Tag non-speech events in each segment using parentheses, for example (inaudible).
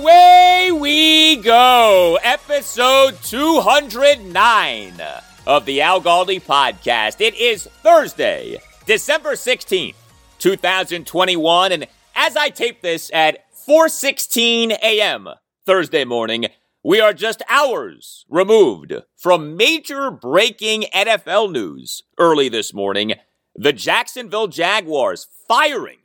Away we go. Episode 209 of the Al Galdi podcast. It is Thursday, December 16th, 2021. And as I tape this at 4:16 a.m. Thursday morning, we are just hours removed from major breaking NFL news early this morning. The Jacksonville Jaguars firing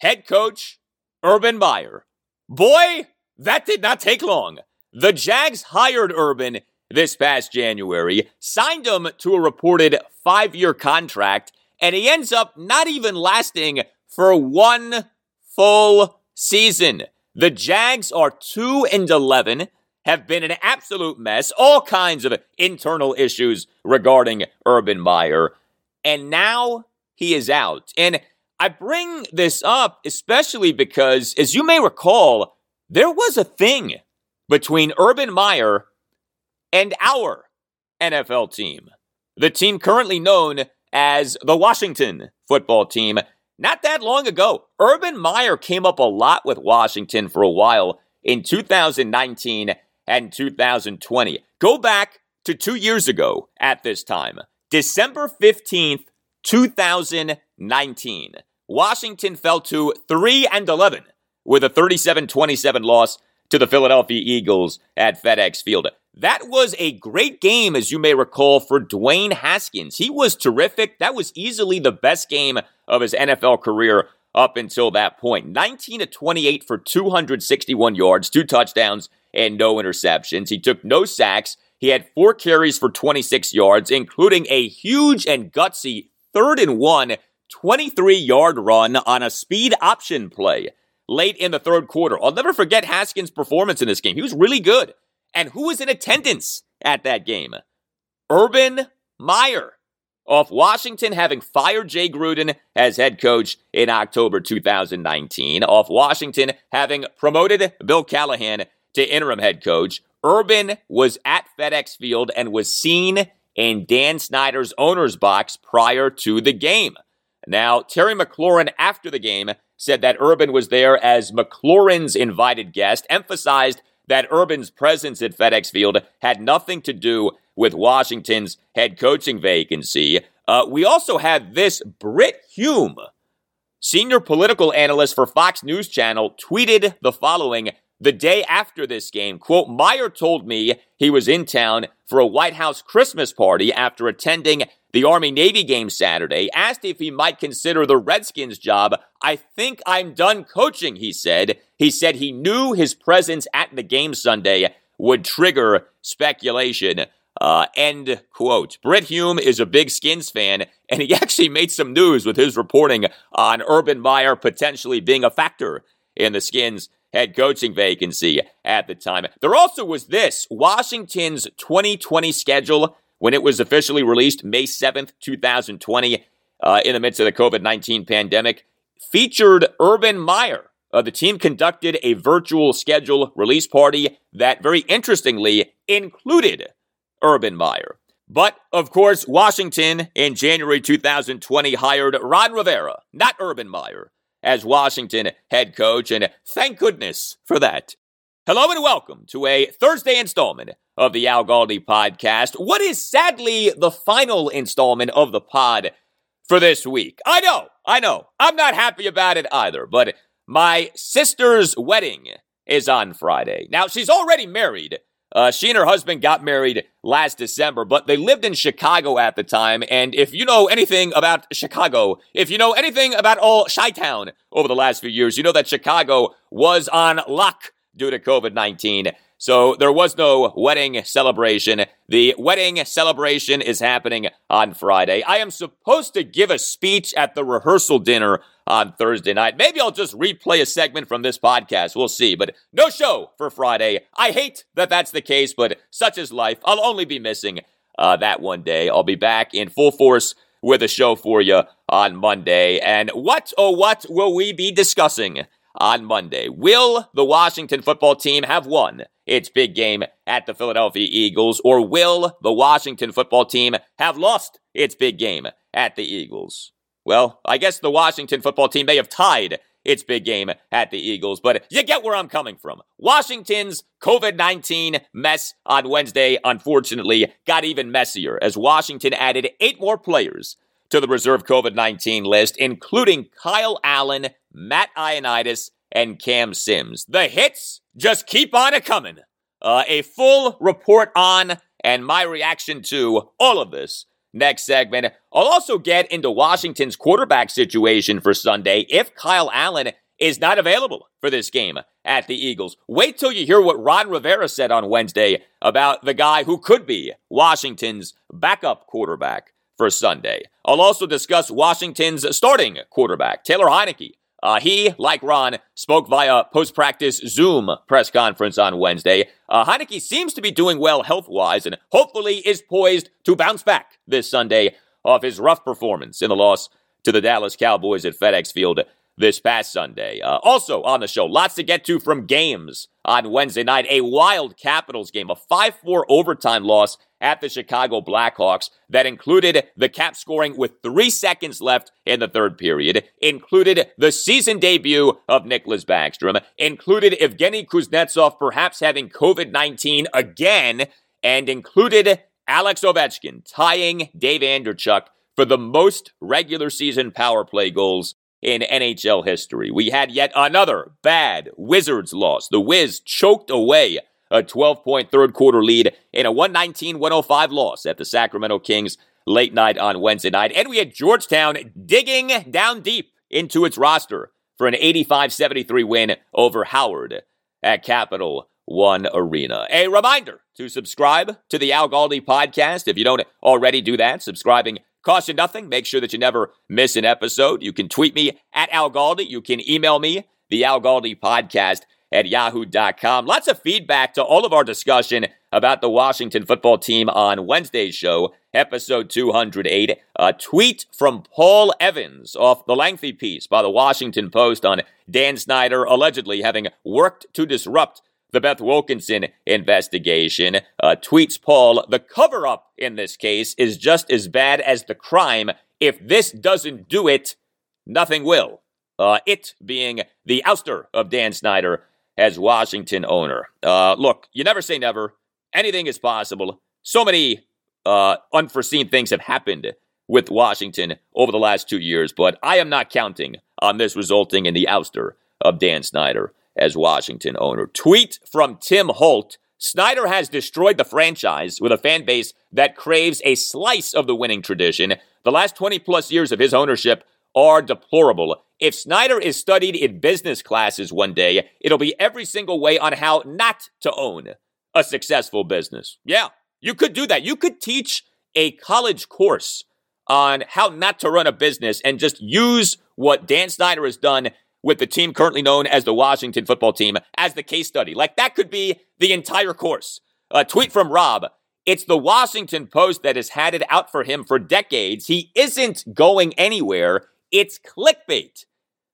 head coach Urban Meyer Boy, that did not take long. The Jags hired Urban this past January, signed him to a reported five year contract, and he ends up not even lasting for one full season. The Jags are 2 and 11, have been an absolute mess, all kinds of internal issues regarding Urban Meyer, and now he is out. And I bring this up especially because, as you may recall, there was a thing between Urban Meyer and our NFL team, the team currently known as the Washington football team. Not that long ago, Urban Meyer came up a lot with Washington for a while in 2019 and 2020. Go back to two years ago at this time, December 15th, 2019. Washington fell to 3 and 11 with a 37-27 loss to the Philadelphia Eagles at FedEx Field. That was a great game, as you may recall, for Dwayne Haskins. He was terrific. That was easily the best game of his NFL career up until that point. 19 to 28 for 261 yards, two touchdowns, and no interceptions. He took no sacks. He had four carries for 26 yards, including a huge and gutsy third and one 23 yard run on a speed option play late in the third quarter. I'll never forget Haskins' performance in this game. He was really good. And who was in attendance at that game? Urban Meyer off Washington having fired Jay Gruden as head coach in October 2019, off Washington having promoted Bill Callahan to interim head coach. Urban was at FedEx Field and was seen in Dan Snyder's owner's box prior to the game. Now, Terry McLaurin after the game said that Urban was there as McLaurin's invited guest, emphasized that Urban's presence at FedEx Field had nothing to do with Washington's head coaching vacancy. Uh, we also had this Brit Hume, senior political analyst for Fox News Channel, tweeted the following the day after this game. Quote, Meyer told me he was in town for a White House Christmas party after attending the Army Navy game Saturday, asked if he might consider the Redskins job. I think I'm done coaching, he said. He said he knew his presence at the game Sunday would trigger speculation. Uh, end quote. Brit Hume is a big Skins fan, and he (laughs) actually made some news with his reporting on Urban Meyer potentially being a factor in the Skins head coaching vacancy at the time. There also was this Washington's 2020 schedule when it was officially released May 7th, 2020, uh, in the midst of the COVID 19 pandemic, featured Urban Meyer. Uh, the team conducted a virtual schedule release party that very interestingly included Urban Meyer. But, of course, Washington in January 2020 hired Ron Rivera, not Urban Meyer, as Washington head coach, and thank goodness for that. Hello and welcome to a Thursday installment of the Al Galdi podcast. What is sadly the final installment of the pod for this week? I know, I know, I'm not happy about it either, but my sister's wedding is on Friday. Now, she's already married, uh, she and her husband got married last December, but they lived in Chicago at the time. And if you know anything about Chicago, if you know anything about all Chi Town over the last few years, you know that Chicago was on lock due to COVID 19. So there was no wedding celebration. The wedding celebration is happening on Friday. I am supposed to give a speech at the rehearsal dinner on Thursday night. Maybe I'll just replay a segment from this podcast. We'll see. But no show for Friday. I hate that that's the case, but such is life. I'll only be missing uh, that one day. I'll be back in full force with a show for you on Monday. And what, oh, what will we be discussing? On Monday. Will the Washington football team have won its big game at the Philadelphia Eagles, or will the Washington football team have lost its big game at the Eagles? Well, I guess the Washington football team may have tied its big game at the Eagles, but you get where I'm coming from. Washington's COVID 19 mess on Wednesday, unfortunately, got even messier as Washington added eight more players to the reserve COVID 19 list, including Kyle Allen, Matt Ioannidis, and Cam Sims. The hits just keep on a coming. Uh, a full report on and my reaction to all of this next segment. I'll also get into Washington's quarterback situation for Sunday if Kyle Allen is not available for this game at the Eagles. Wait till you hear what Ron Rivera said on Wednesday about the guy who could be Washington's backup quarterback for Sunday. I'll also discuss Washington's starting quarterback, Taylor Heinicke. Uh, he, like Ron, spoke via post practice Zoom press conference on Wednesday. Uh, Heinicke seems to be doing well health wise and hopefully is poised to bounce back this Sunday off his rough performance in the loss to the Dallas Cowboys at FedEx Field this past Sunday. Uh, also on the show, lots to get to from games on Wednesday night. A wild Capitals game, a 5 4 overtime loss at the Chicago Blackhawks that included the cap scoring with three seconds left in the third period, included the season debut of Nicklas Backstrom, included Evgeny Kuznetsov perhaps having COVID 19 again, and included Alex Ovechkin tying Dave Andreychuk for the most regular season power play goals in NHL history. We had yet another bad Wizards loss. The Wiz choked away a 12 point third quarter lead in a 119 105 loss at the Sacramento Kings late night on Wednesday night. And we had Georgetown digging down deep into its roster for an 85 73 win over Howard at Capital One Arena. A reminder to subscribe to the Al Galdi podcast. If you don't already do that, subscribing costs you nothing. Make sure that you never miss an episode. You can tweet me at Al Galdi. You can email me, the Al Galdi podcast at yahoo.com. Lots of feedback to all of our discussion about the Washington football team on Wednesday's show, episode 208. A tweet from Paul Evans off the lengthy piece by the Washington Post on Dan Snyder allegedly having worked to disrupt the Beth Wilkinson investigation. Uh, tweets Paul, the cover up in this case is just as bad as the crime. If this doesn't do it, nothing will. Uh, it being the ouster of Dan Snyder as Washington owner. Uh, look, you never say never. Anything is possible. So many uh, unforeseen things have happened with Washington over the last two years, but I am not counting on this resulting in the ouster of Dan Snyder as Washington owner. Tweet from Tim Holt. Snyder has destroyed the franchise with a fan base that craves a slice of the winning tradition. The last 20 plus years of his ownership are deplorable. If Snyder is studied in business classes one day, it'll be every single way on how not to own a successful business. Yeah, you could do that. You could teach a college course on how not to run a business and just use what Dan Snyder has done with the team currently known as the Washington football team as the case study. Like that could be the entire course. A tweet from Rob. It's the Washington Post that has had it out for him for decades. He isn't going anywhere. It's clickbait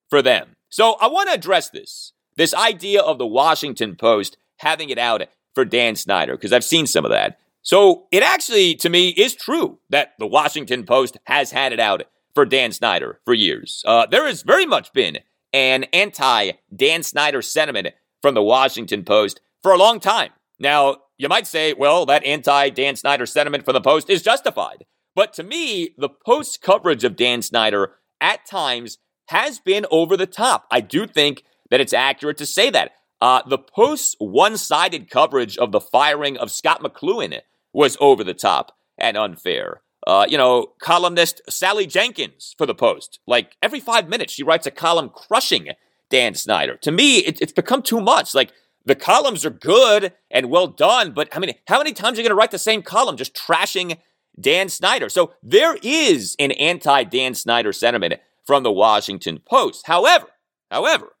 for them. So I want to address this. This idea of the Washington Post having it out for Dan Snyder, because I've seen some of that. So it actually, to me, is true that the Washington Post has had it out for Dan Snyder for years. Uh, there has very much been an anti Dan Snyder sentiment from the Washington Post for a long time. Now, you might say, well, that anti Dan Snyder sentiment from the Post is justified. But to me, the Post's coverage of Dan Snyder at times has been over the top. I do think that it's accurate to say that. Uh, the Post's one sided coverage of the firing of Scot McCloughan was over the top and unfair. Uh, you know, columnist Sally Jenkins for the Post. Like every five minutes, she writes a column crushing Dan Snyder. To me, it, it's become too much. Like the columns are good and well done, but I mean, how many times are you going to write the same column just trashing Dan Snyder? So there is an anti Dan Snyder sentiment from the Washington Post. However, however,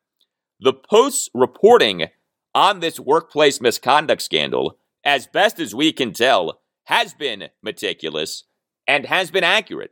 the Post's reporting on this workplace misconduct scandal as best as we can tell, has been meticulous and has been accurate.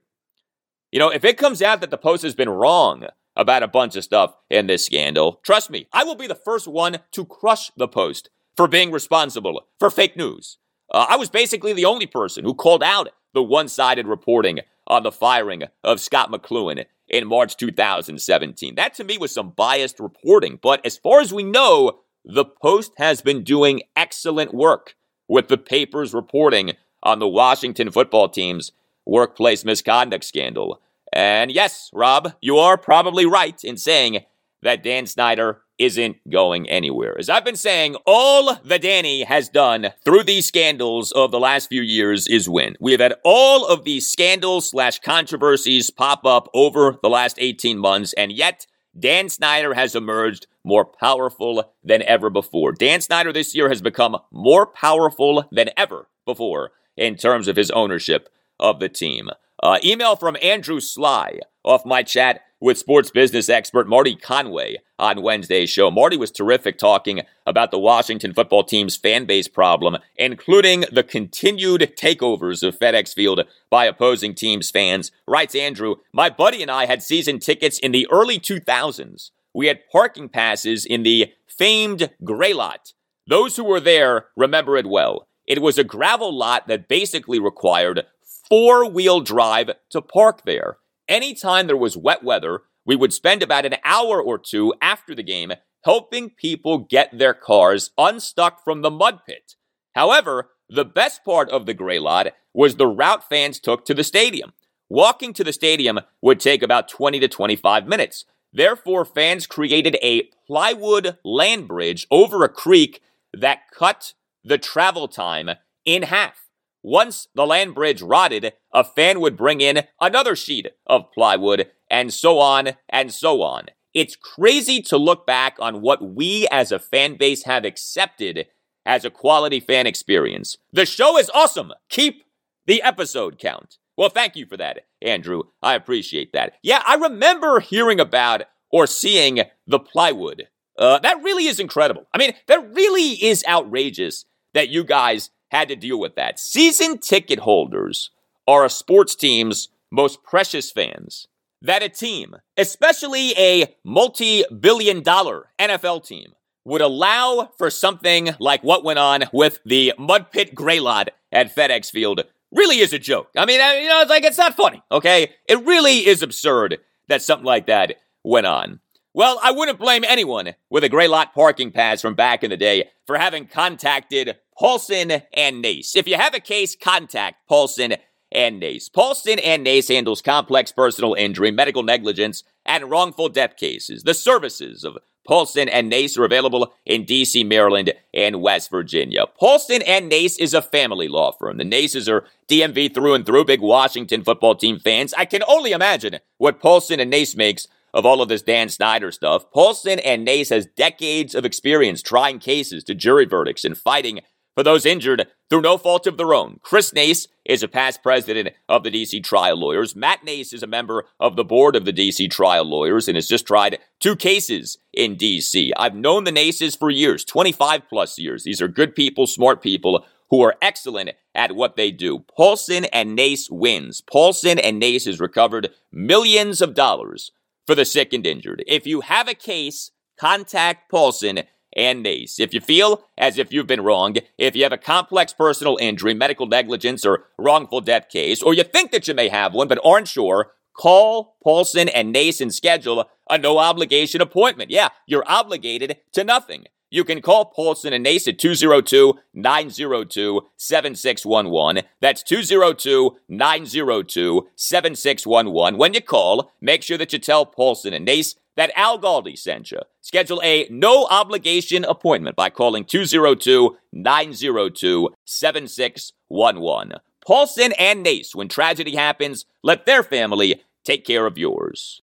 You know, if it comes out that the Post has been wrong about a bunch of stuff in this scandal, trust me, I will be the first one to crush the Post for being responsible for fake news. Uh, I was basically the only person who called out the one sided reporting on the firing of Scot McCloughan in March 2017. That to me was some biased reporting, but as far as we know, the Post has been doing excellent work with the papers reporting on the Washington football team's workplace misconduct scandal. And yes, Rob, you are probably right in saying that Dan Snyder isn't going anywhere. As I've been saying, all the Danny has done through these scandals of the last few years is win. We have had all of these scandals slash controversies pop up over the last 18 months, and yet Dan Snyder has emerged more powerful than ever before. Dan Snyder this year has become more powerful than ever before in terms of his ownership of the team. Uh, email from Andrew Sly off my chat with sports business expert Marty Conway on Wednesday's show. Marty was terrific talking about the Washington football team's fan base problem, including the continued takeovers of FedEx Field by opposing teams' fans. Writes Andrew, my buddy and I had season tickets in the early 2000s. We had parking passes in the famed gray lot. Those who were there remember it well. It was a gravel lot that basically required four wheel drive to park there. Anytime there was wet weather, we would spend about an hour or two after the game helping people get their cars unstuck from the mud pit. However, the best part of the gray lot was the route fans took to the stadium. Walking to the stadium would take about 20 to 25 minutes. Therefore, fans created a plywood land bridge over a creek that cut the travel time in half. Once the land bridge rotted, a fan would bring in another sheet of plywood, and so on and so on. It's crazy to look back on what we as a fan base have accepted as a quality fan experience. The show is awesome. Keep the episode count. Well, thank you for that, Andrew. I appreciate that. Yeah, I remember hearing about or seeing the plywood. Uh, that really is incredible. I mean, that really is outrageous that you guys had to deal with that. Season ticket holders are a sports team's most precious fans. That a team, especially a multi billion dollar NFL team, would allow for something like what went on with the mud pit gray lot at FedEx Field really is a joke. I mean, you know, it's like it's not funny, okay? It really is absurd that something like that went on. Well, I wouldn't blame anyone with a gray lot parking pass from back in the day for having contacted Paulson and Nace. If you have a case, contact Paulson and Nace. Paulson and Nace handles complex personal injury, medical negligence, and wrongful death cases. The services of Paulson and Nace are available in DC, Maryland, and West Virginia. Paulson and Nace is a family law firm. The Naces are DMV through and through, big Washington football team fans. I can only imagine what Paulson and Nace makes of all of this Dan Snyder stuff. Paulson and Nace has decades of experience trying cases to jury verdicts and fighting for those injured through no fault of their own. Chris Nace is a past president of the DC Trial Lawyers. Matt Nace is a member of the board of the DC Trial Lawyers and has just tried two cases in DC. I've known the Naces for years, 25 plus years. These are good people, smart people who are excellent at what they do. Paulson and Nace wins. Paulson and Nace has recovered millions of dollars for the sick and injured. If you have a case, contact Paulson and Nace. If you feel as if you've been wronged, if you have a complex personal injury, medical negligence, or wrongful death case, or you think that you may have one but aren't sure, call Paulson and Nace and schedule a no obligation appointment. Yeah, you're obligated to nothing. You can call Paulson and Nace at 202 902 7611. That's 202 902 7611. When you call, make sure that you tell Paulson and Nace that Al Galdi sent you. Schedule a no obligation appointment by calling 202 902 7611. Paulson and Nace, when tragedy happens, let their family take care of yours.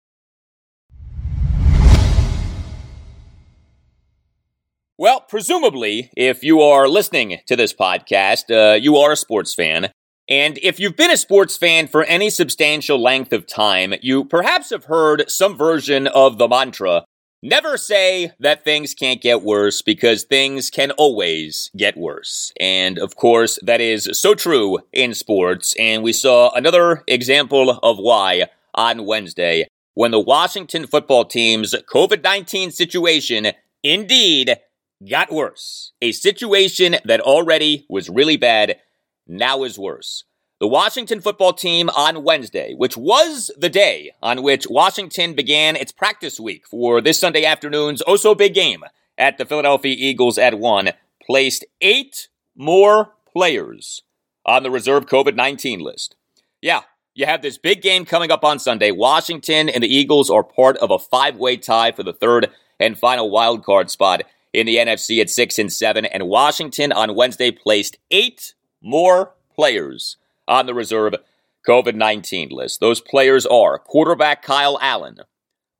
Well, presumably, if you are listening to this podcast, uh, you are a sports fan. And if you've been a sports fan for any substantial length of time, you perhaps have heard some version of the mantra Never say that things can't get worse because things can always get worse. And of course, that is so true in sports. And we saw another example of why on Wednesday when the Washington football team's COVID 19 situation indeed got worse. A situation that already was really bad now is worse. The Washington football team on Wednesday, which was the day on which Washington began its practice week for this Sunday afternoon's oh so big game at the Philadelphia Eagles at one, placed eight more players on the reserve COVID 19 list. Yeah, you have this big game coming up on Sunday. Washington and the Eagles are part of a five way tie for the third and final wild card spot in the NFC at six and seven. And Washington on Wednesday placed eight more players on the reserve COVID 19 list. Those players are quarterback Kyle Allen,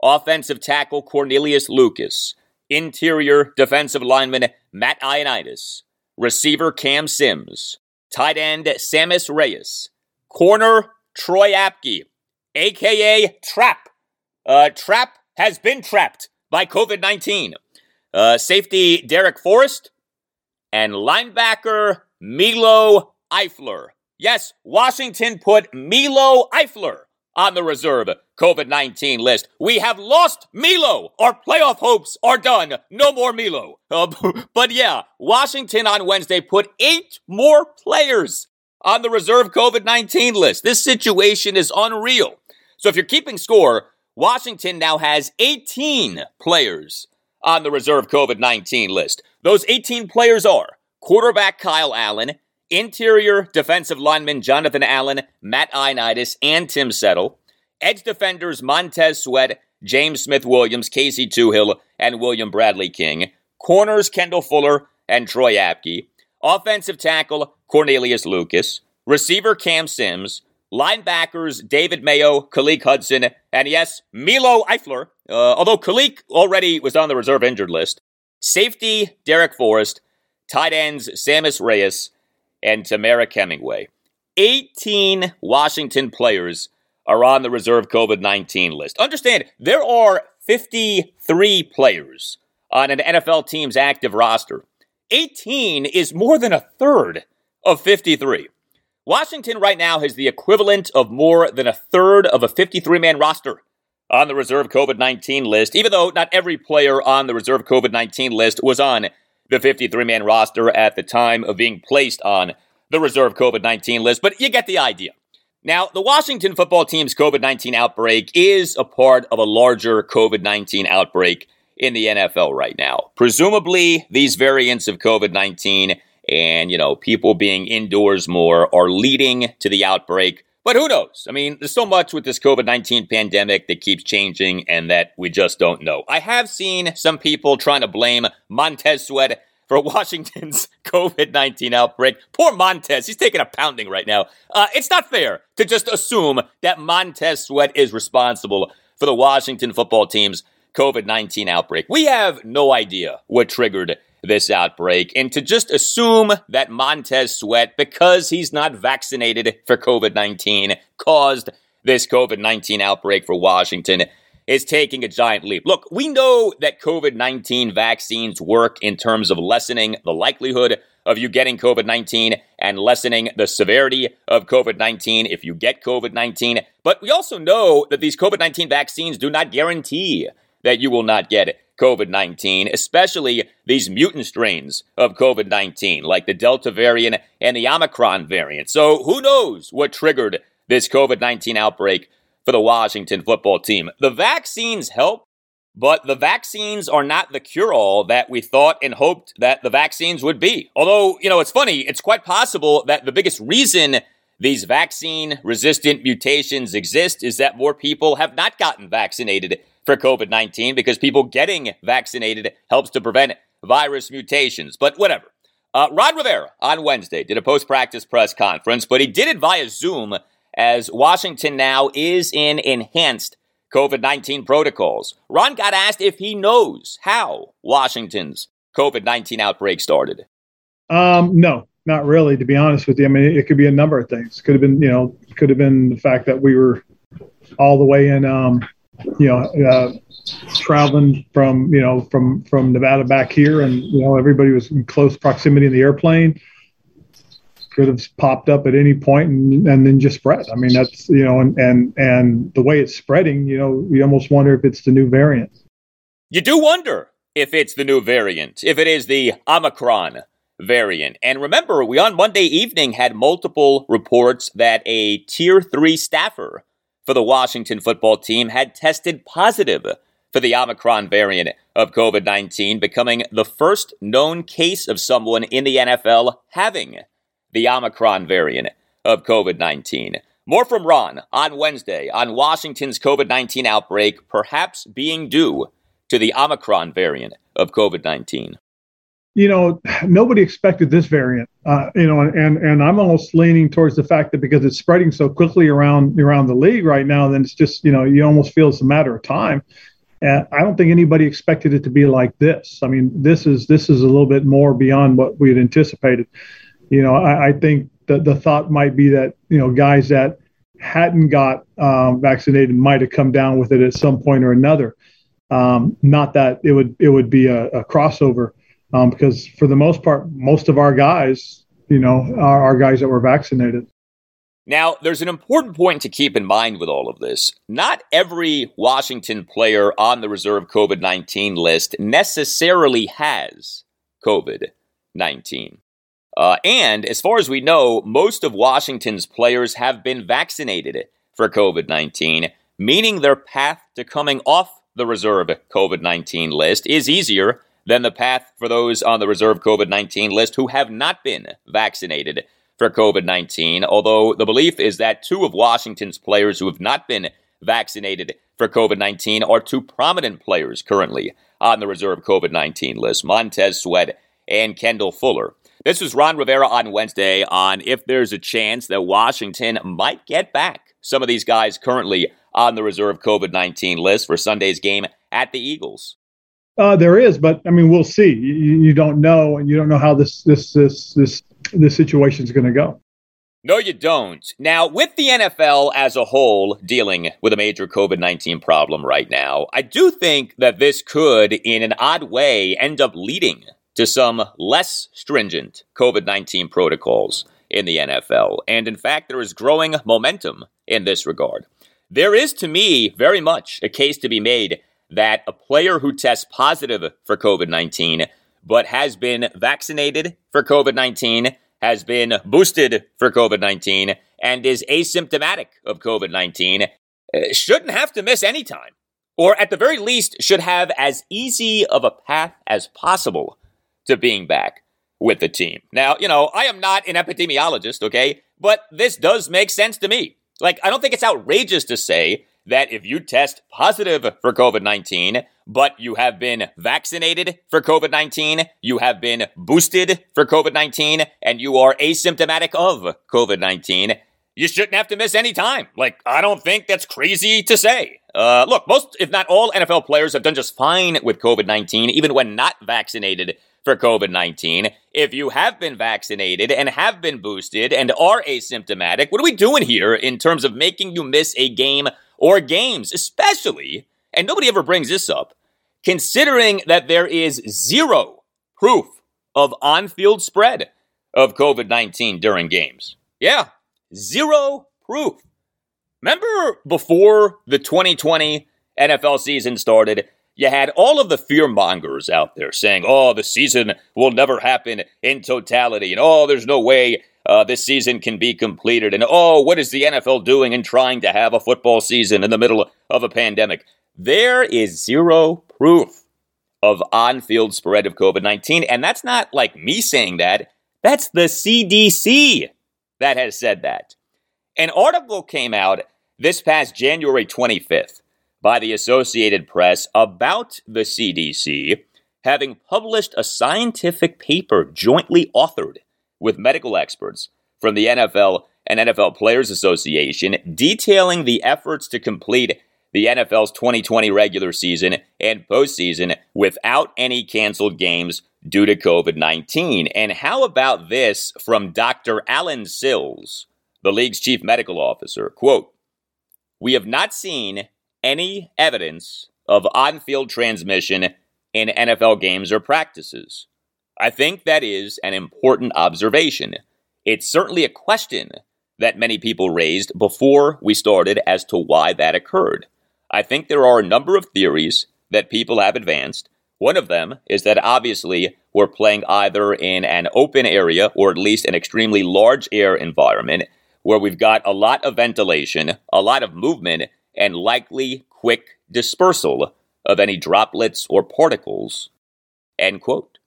offensive tackle Cornelius Lucas, interior defensive lineman Matt Ioannidis, receiver Cam Sims, tight end Sammis Reyes, corner Troy Apke, aka Trap. Uh, Trap has been trapped by COVID 19. Uh, safety Darrick Forrest, and linebacker Milo Eifler. Yes, Washington put Milo Eifler on the reserve COVID 19 list. We have lost Milo. Our playoff hopes are done. No more Milo. Uh, (laughs) but yeah, Washington on Wednesday put eight more players on the reserve COVID 19 list. This situation is unreal. So if you're keeping score, Washington now has 18 players on the reserve COVID 19 list. Those 18 players are quarterback Kyle Allen, Interior defensive lineman Jonathan Allen, Matt Ioannidis, and Tim Settle. Edge defenders Montez Sweat, James Smith Williams, Casey Toohill, and William Bradley King. Corners Kendall Fuller and Troy Apke. Offensive tackle Cornelius Lucas. Receiver Cam Sims. Linebackers David Mayo, Khaleke Hudson, and yes, Milo Eifler, uh, although Khaleke already was on the reserve injured list. Safety Darrick Forrest. Tight ends Sammis Reyes and Temarrick Hemingway. 18 Washington players are on the reserve COVID 19 list. Understand, there are 53 players on an NFL team's active roster. 18 is more than a third of 53. Washington right now has the equivalent of more than a third of a 53 man roster on the reserve COVID 19 list, even though not every player on the reserve COVID 19 list was on the 53 man roster at the time of being placed on the reserve COVID 19 list, but you get the idea. Now, the Washington football team's COVID 19 outbreak is a part of a larger COVID 19 outbreak in the NFL right now. Presumably, these variants of COVID 19 and, you know, people being indoors more are leading to the outbreak. But who knows? I mean, there's so much with this COVID 19 pandemic that keeps changing and that we just don't know. I have seen some people trying to blame Montez Sweat for (laughs) Washington's (laughs) COVID 19 outbreak. Poor Montez, he's taking a pounding right now. Uh, it's not fair to just assume that Montez Sweat is responsible for the Washington football team's COVID 19 outbreak. We have no idea what triggered this outbreak and to just assume that Montez Sweat, because he's not vaccinated for COVID 19, caused this COVID 19 outbreak for Washington is taking a giant leap. Look, we know that COVID 19 vaccines work in terms of lessening the likelihood of you getting COVID 19 and lessening the severity of COVID 19 if you get COVID 19. But we also know that these COVID 19 vaccines do not guarantee that you will not get COVID 19, especially these mutant strains of COVID 19, like the Delta variant and the Omicron variant. So who knows what triggered this COVID 19 outbreak for the Washington football team? The vaccines help. But the vaccines are not the cure all that we thought and hoped that the vaccines would be. Although, you know, it's funny, it's quite possible that the biggest reason these vaccine resistant mutations exist is that more people have not gotten vaccinated for COVID 19 because people getting vaccinated helps to prevent virus mutations. But whatever. Uh, Ron Rivera on Wednesday did a post practice press conference, but he did it via Zoom as Washington now is in enhanced COVID 19 protocols. Ron got asked if he knows how Washington's COVID 19 outbreak started. Um, no, not really, to be honest with you. I mean, it could be a number of things. Could have been, you know, could have been the fact that we were all the way in um, you know, uh, traveling from you know from from Nevada back here, and you know everybody was in close proximity in the airplane. Could have popped up at any point and, and then just spread. I mean, that's you know, and and and the way it's spreading, you know, you almost wonder if it's the new variant. You do wonder if it's the new variant, if it is the Omicron variant. And remember, we on Monday evening had multiple reports that a tier three staffer for the Washington football team had tested positive for the Omicron variant of COVID 19, becoming the first known case of someone in the NFL having the Omicron variant of COVID 19. More from Ron on Wednesday on Washington's COVID 19 outbreak, perhaps being due to the Omicron variant of COVID 19 you know, nobody expected this variant. Uh, you know, and and I'm almost leaning towards the fact that because it's spreading so quickly around around the league right now, then it's just you know you almost feel it's a matter of time. And I don't think anybody expected it to be like this. I mean, this is this is a little bit more beyond what we had anticipated. You know, I, I think that the thought might be that you know guys that hadn't got um, vaccinated might have come down with it at some point or another. Um, not that it would it would be a, a crossover um, because for the most part, most of our guys, you know, are, guys that were vaccinated. Now, there's an important point to keep in mind with all of this. Not every Washington player on the reserve COVID 19 list necessarily has COVID 19. Uh, and as far as we know, most of Washington's players have been vaccinated for COVID 19, meaning their path to coming off the reserve COVID 19 list is easier than the path for those on the reserve COVID 19 list who have not been vaccinated for COVID 19. Although the belief is that two of Washington's players who have not been vaccinated for COVID 19 are two prominent players currently on the reserve COVID 19 list Montez Sweat and Kendall Fuller. This was Ron Rivera on Wednesday on if there's a chance that Washington might get back some of these guys currently on the reserve COVID 19 list for Sunday's game at the Eagles. Uh, there is, but I mean, we'll see. You, you, don't know, and you don't know how this this this this this situation is going to go. No, you don't. Now, with the NFL as a whole dealing with a major COVID 19 problem right now, I do think that this could, in an odd way, end up leading to some less stringent COVID 19 protocols in the NFL. And in fact, there is growing momentum in this regard. There is, to me, very much a case to be made that a player who tests positive for COVID 19 but has been vaccinated for COVID 19, has been boosted for COVID 19, and is asymptomatic of COVID 19 uh, shouldn't have to miss any time. Or at the very least, should have as easy of a path as possible to being back with the team. Now, you know, I am not an epidemiologist, okay? But this does make sense to me. Like, I don't think it's outrageous to say that if you test positive for COVID 19, but you have been vaccinated for COVID 19, you have been boosted for COVID 19, and you are asymptomatic of COVID 19, you shouldn't have to miss any time. Like, I don't think that's crazy to say. Uh, look, most, if not all, NFL players have done just fine with COVID 19, even when not vaccinated for COVID 19. If you have been vaccinated and have been boosted and are asymptomatic, what are we doing here in terms of making you miss a game or games, especially, and nobody ever brings this up, considering that there is zero proof of on field spread of COVID 19 during games? Yeah, zero proof. Remember before the 2020 NFL season started, you had all of the fear mongers out there saying, oh, the season will never happen in totality, and oh, there's no way uh, this season can be completed, and oh, what is the NFL doing in trying to have a football season in the middle of a pandemic? There is zero proof of on field spread of COVID 19, and that's not like me saying that, that's the CDC that has said that. An article came out this past January 25th by the Associated Press about the CDC having published a scientific paper jointly authored with medical experts from the NFL and NFL Players Association detailing the efforts to complete the NFL's 2020 regular season and postseason without any canceled games due to COVID 19. And how about this from Dr. Allen Sills, the league's chief medical officer. Quote, we have not seen any evidence of on field transmission in NFL games or practices. I think that is an important observation. It's certainly a question that many people raised before we started as to why that occurred. I think there are a number of theories that people have advanced. One of them is that obviously we're playing either in an open area or at least an extremely large air environment, where we've got a lot of ventilation, a lot of movement, and likely quick dispersal of any droplets or particles. End quote.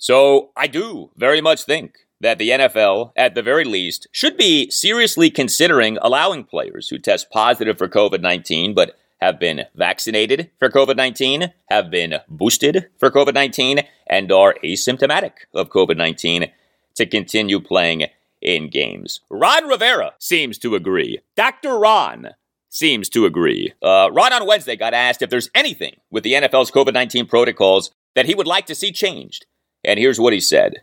So I do very much think that the NFL, at the very least, should be seriously considering allowing players who test positive for COVID 19 but have been vaccinated for COVID 19, have been boosted for COVID 19, and are asymptomatic of COVID 19 to continue playing in games. Ron Rivera seems to agree. Dr. Ron seems to agree. Uh, Ron on Wednesday got asked if there's anything with the NFL's COVID 19 protocols that he would like to see changed. And here's what he said.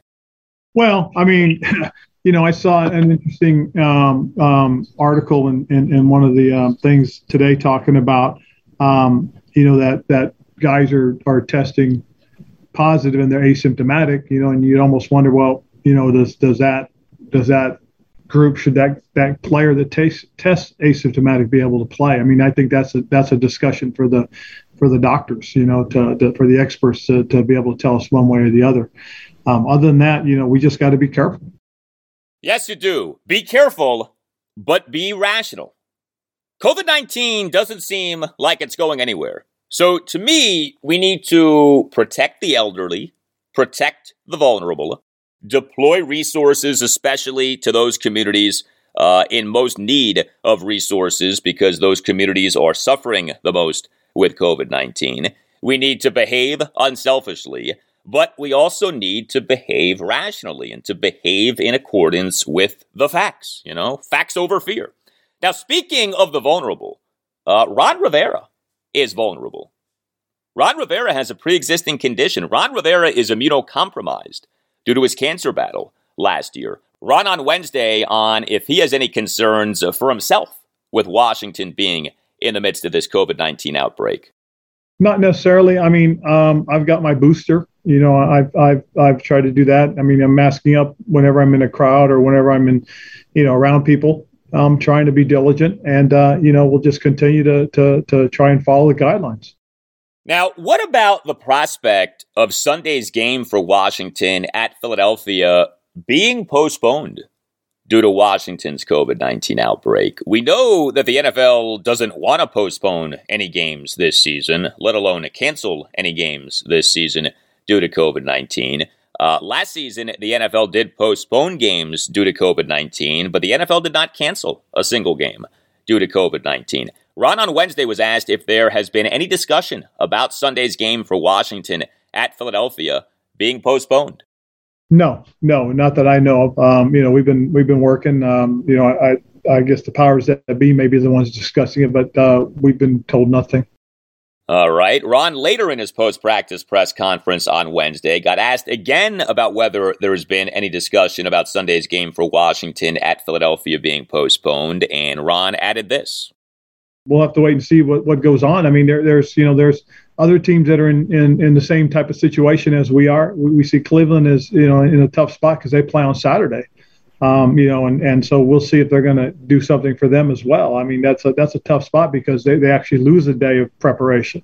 Well, I mean, (laughs) you know, I saw an interesting um, um, article in, in, in, one of the um, things today talking about, um, you know, that, that guys are, are testing positive and they're asymptomatic, you know, and you'd almost wonder, well, you know, does, does that does that group should that that player that takes tests asymptomatic be able to play? I mean, I think that's a that's a discussion for the for the doctors, you know, to, to for the experts to, to be able to tell us one way or the other. Um, other than that, you know, we just got to be careful. Yes, you do. Be careful, but be rational. COVID 19 doesn't seem like it's going anywhere. So, to me, we need to protect the elderly, protect the vulnerable, deploy resources, especially to those communities uh, in most need of resources because those communities are suffering the most with COVID 19. We need to behave unselfishly, but we also need to behave rationally and to behave in accordance with the facts, you know, facts over fear. Now, speaking of the vulnerable, uh, Ron Rivera is vulnerable. Ron Rivera has a pre existing condition. Ron Rivera is immunocompromised due to his cancer battle last year. Ron on Wednesday on if he has any concerns for himself with Washington being in the midst of this COVID 19 outbreak. Not necessarily. I mean, um, I've got my booster. You know, I've, I've, I've tried to do that. I mean, I'm masking up whenever I'm in a crowd or whenever I'm in, you know, around people. I'm trying to be diligent and, uh, you know, we'll just continue to, to, to try and follow the guidelines. Now, what about the prospect of Sunday's game for Washington at Philadelphia being postponed due to Washington's COVID 19 outbreak? We know that the NFL doesn't want to postpone any games this season, let alone cancel any games this season due to COVID 19. Uh, last season, the NFL did postpone games due to COVID 19, but the NFL did not cancel a single game due to COVID 19. Ron on Wednesday was asked if there has been any discussion about Sunday's game for Washington at Philadelphia being postponed. No, no, not that I know of. Um, you know, we've been we've been working. Um, you know, I I guess the powers that be may be the ones discussing it, but uh, we've been told nothing. All right. Ron, later in his post practice press conference on Wednesday, got asked again about whether there has been any discussion about Sunday's game for Washington at Philadelphia being postponed. And Ron added this. We'll have to wait and see what, what goes on. I mean, there, there's, you know, there's other teams that are in, in, in the same type of situation as we are. We, we see Cleveland as, you know, in a tough spot because they play on Saturday. Um, you know, and, and so we'll see if they're going to do something for them as well. I mean, that's a that's a tough spot because they, they actually lose a day of preparation.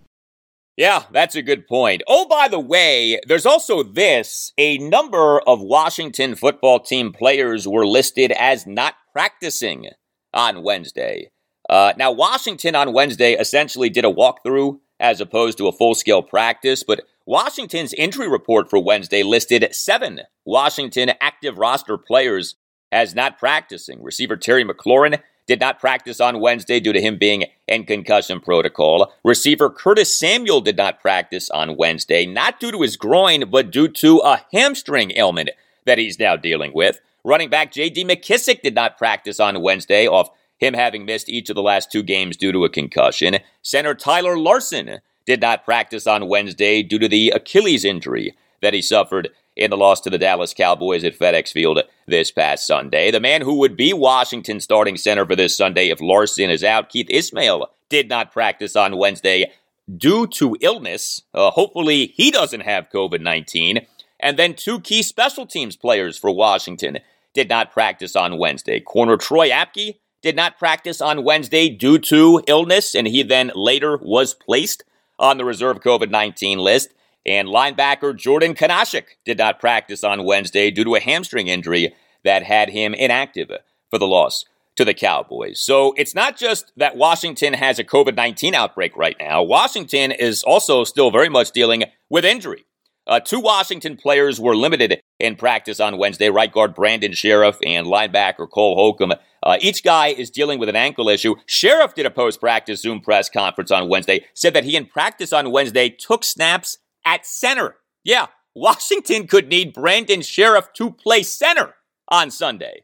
Yeah, that's a good point. Oh, by the way, there's also this. A number of Washington football team players were listed as not practicing on Wednesday. Uh, now, Washington on Wednesday essentially did a walkthrough as opposed to a full scale practice, but Washington's injury report for Wednesday listed seven Washington active roster players as not practicing. Receiver Terry McLaurin did not practice on Wednesday due to him being in concussion protocol. Receiver Curtis Samuel did not practice on Wednesday, not due to his groin, but due to a hamstring ailment that he's now dealing with. Running back J.D. McKissic did not practice on Wednesday off him having missed each of the last two games due to a concussion. Center Tyler Larsen did not practice on Wednesday due to the Achilles injury that he suffered in the loss to the Dallas Cowboys at FedEx Field this past Sunday. The man who would be Washington's starting center for this Sunday if Larsen is out, Keith Ismael, did not practice on Wednesday due to illness. Uh, hopefully, he doesn't have COVID 19. And then two key special teams players for Washington did not practice on Wednesday. Corner Troy Apke did not practice on Wednesday due to illness, and he then later was placed on the reserve COVID 19 list. And linebacker Jordan Kunaszyk did not practice on Wednesday due to a hamstring injury that had him inactive for the loss to the Cowboys. So it's not just that Washington has a COVID 19 outbreak right now. Washington is also still very much dealing with injury. Uh, two Washington players were limited in practice on Wednesday right guard Brandon Scherff and linebacker Cole Holcomb. Uh, each guy is dealing with an ankle issue. Scherff did a post practice Zoom press conference on Wednesday, said that he in practice on Wednesday took snaps at center. Yeah, Washington could need Brandon Scherff to play center on Sunday.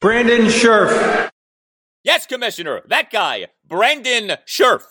Brandon Scherff. Yes, Commissioner, that guy, Brandon Scherff.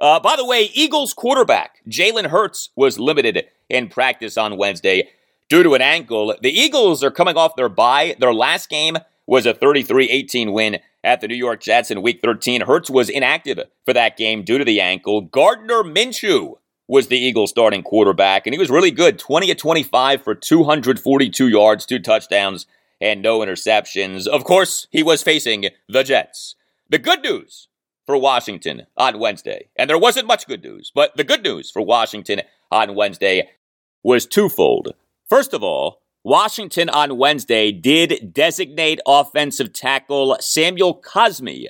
Uh, by the way, Eagles quarterback Jalen Hurts was limited in practice on Wednesday due to an ankle. The Eagles are coming off their bye. Their last game was a 33 18 win at the New York Jets in Week 13. Hurts was inactive for that game due to the ankle. Gardner Minshew was the Eagles starting quarterback, and he was really good 20 of 25 for 242 yards, two touchdowns, and no interceptions. Of course, he was facing the Jets. The good news for Washington on Wednesday, and there wasn't much good news, but the good news for Washington on Wednesday was twofold. First of all, Washington on Wednesday did designate offensive tackle Samuel Cosmi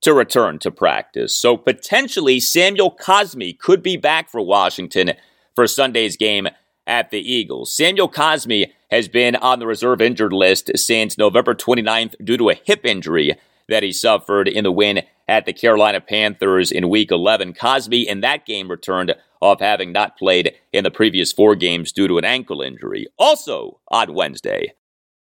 to return to practice. So potentially Samuel Cosmi could be back for Washington for Sunday's game at the Eagles. Samuel Cosmi has been on the reserve injured list since November 29th due to a hip injury that he suffered in the win at the Carolina Panthers in week 11. Cosmi in that game returned off having not played in the previous four games due to an ankle injury. Also on Wednesday,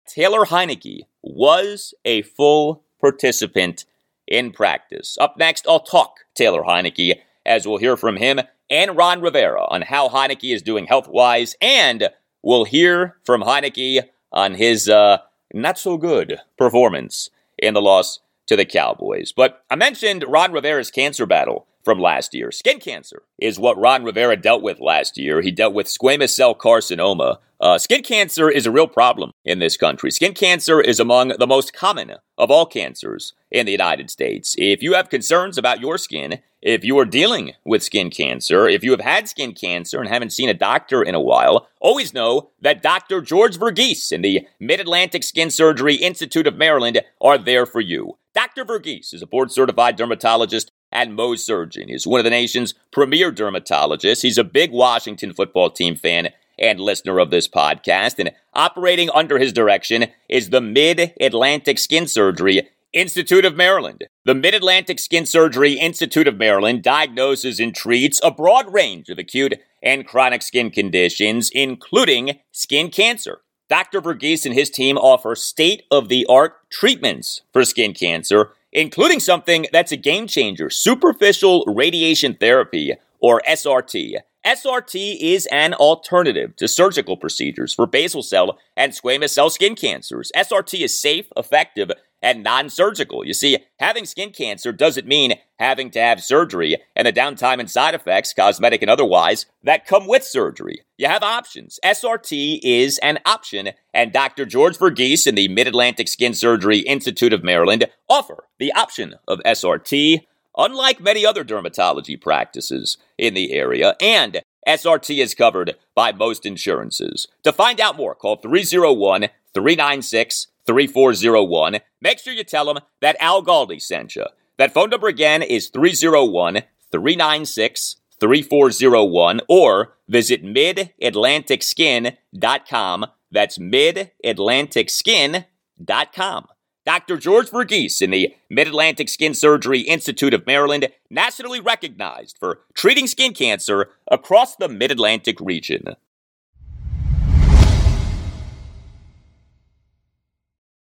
Taylor Heinicke was a full participant in practice. Up next, I'll talk Taylor Heinicke as we'll hear from him and Ron Rivera on how Heinicke is doing health wise, and we'll hear from Heinicke on his uh, not so good performance in the loss to the Cowboys. But I mentioned Ron Rivera's cancer battle from last year. Skin cancer is what Ron Rivera dealt with last year. He dealt with squamous cell carcinoma. Uh, skin cancer is a real problem in this country. Skin cancer is among the most common of all cancers in the United States. If you have concerns about your skin, if you are dealing with skin cancer, if you have had skin cancer and haven't seen a doctor in a while, always know that Dr. George Verghese and the Mid Atlantic Skin Surgery Institute of Maryland are there for you. Dr. Verghese is a board certified dermatologist and Mohs surgeon. He's one of the nation's premier dermatologists. He's a big Washington football team fan and listener of this podcast. And operating under his direction is the Mid Atlantic Skin Surgery Institute of Maryland. The Mid Atlantic Skin Surgery Institute of Maryland diagnoses and treats a broad range of acute and chronic skin conditions, including skin cancer. Dr. Verghese and his team offer state of the art treatments for skin cancer including something that's a game changer superficial radiation therapy, or SRT. SRT is an alternative to surgical procedures for basal cell and squamous cell skin cancers. SRT is safe, effective, and non surgical. You see, having skin cancer doesn't mean having to have surgery and the downtime and side effects, cosmetic and otherwise, that come with surgery. You have options. SRT is an option, and Dr. George Verghese and the Mid Atlantic Skin Surgery Institute of Maryland offer the option of SRT. Unlike many other dermatology practices in the area, and SRT is covered by most insurances. To find out more, call 301 396 3401. Make sure you tell them that Al Galdi sent you. That phone number again is 301 396 3401 or visit midatlanticskin.com. That's midatlanticskin.com. Dr. George Verghese in the Mid Atlantic Skin Surgery Institute of Maryland, nationally recognized for treating skin cancer across the Mid Atlantic region.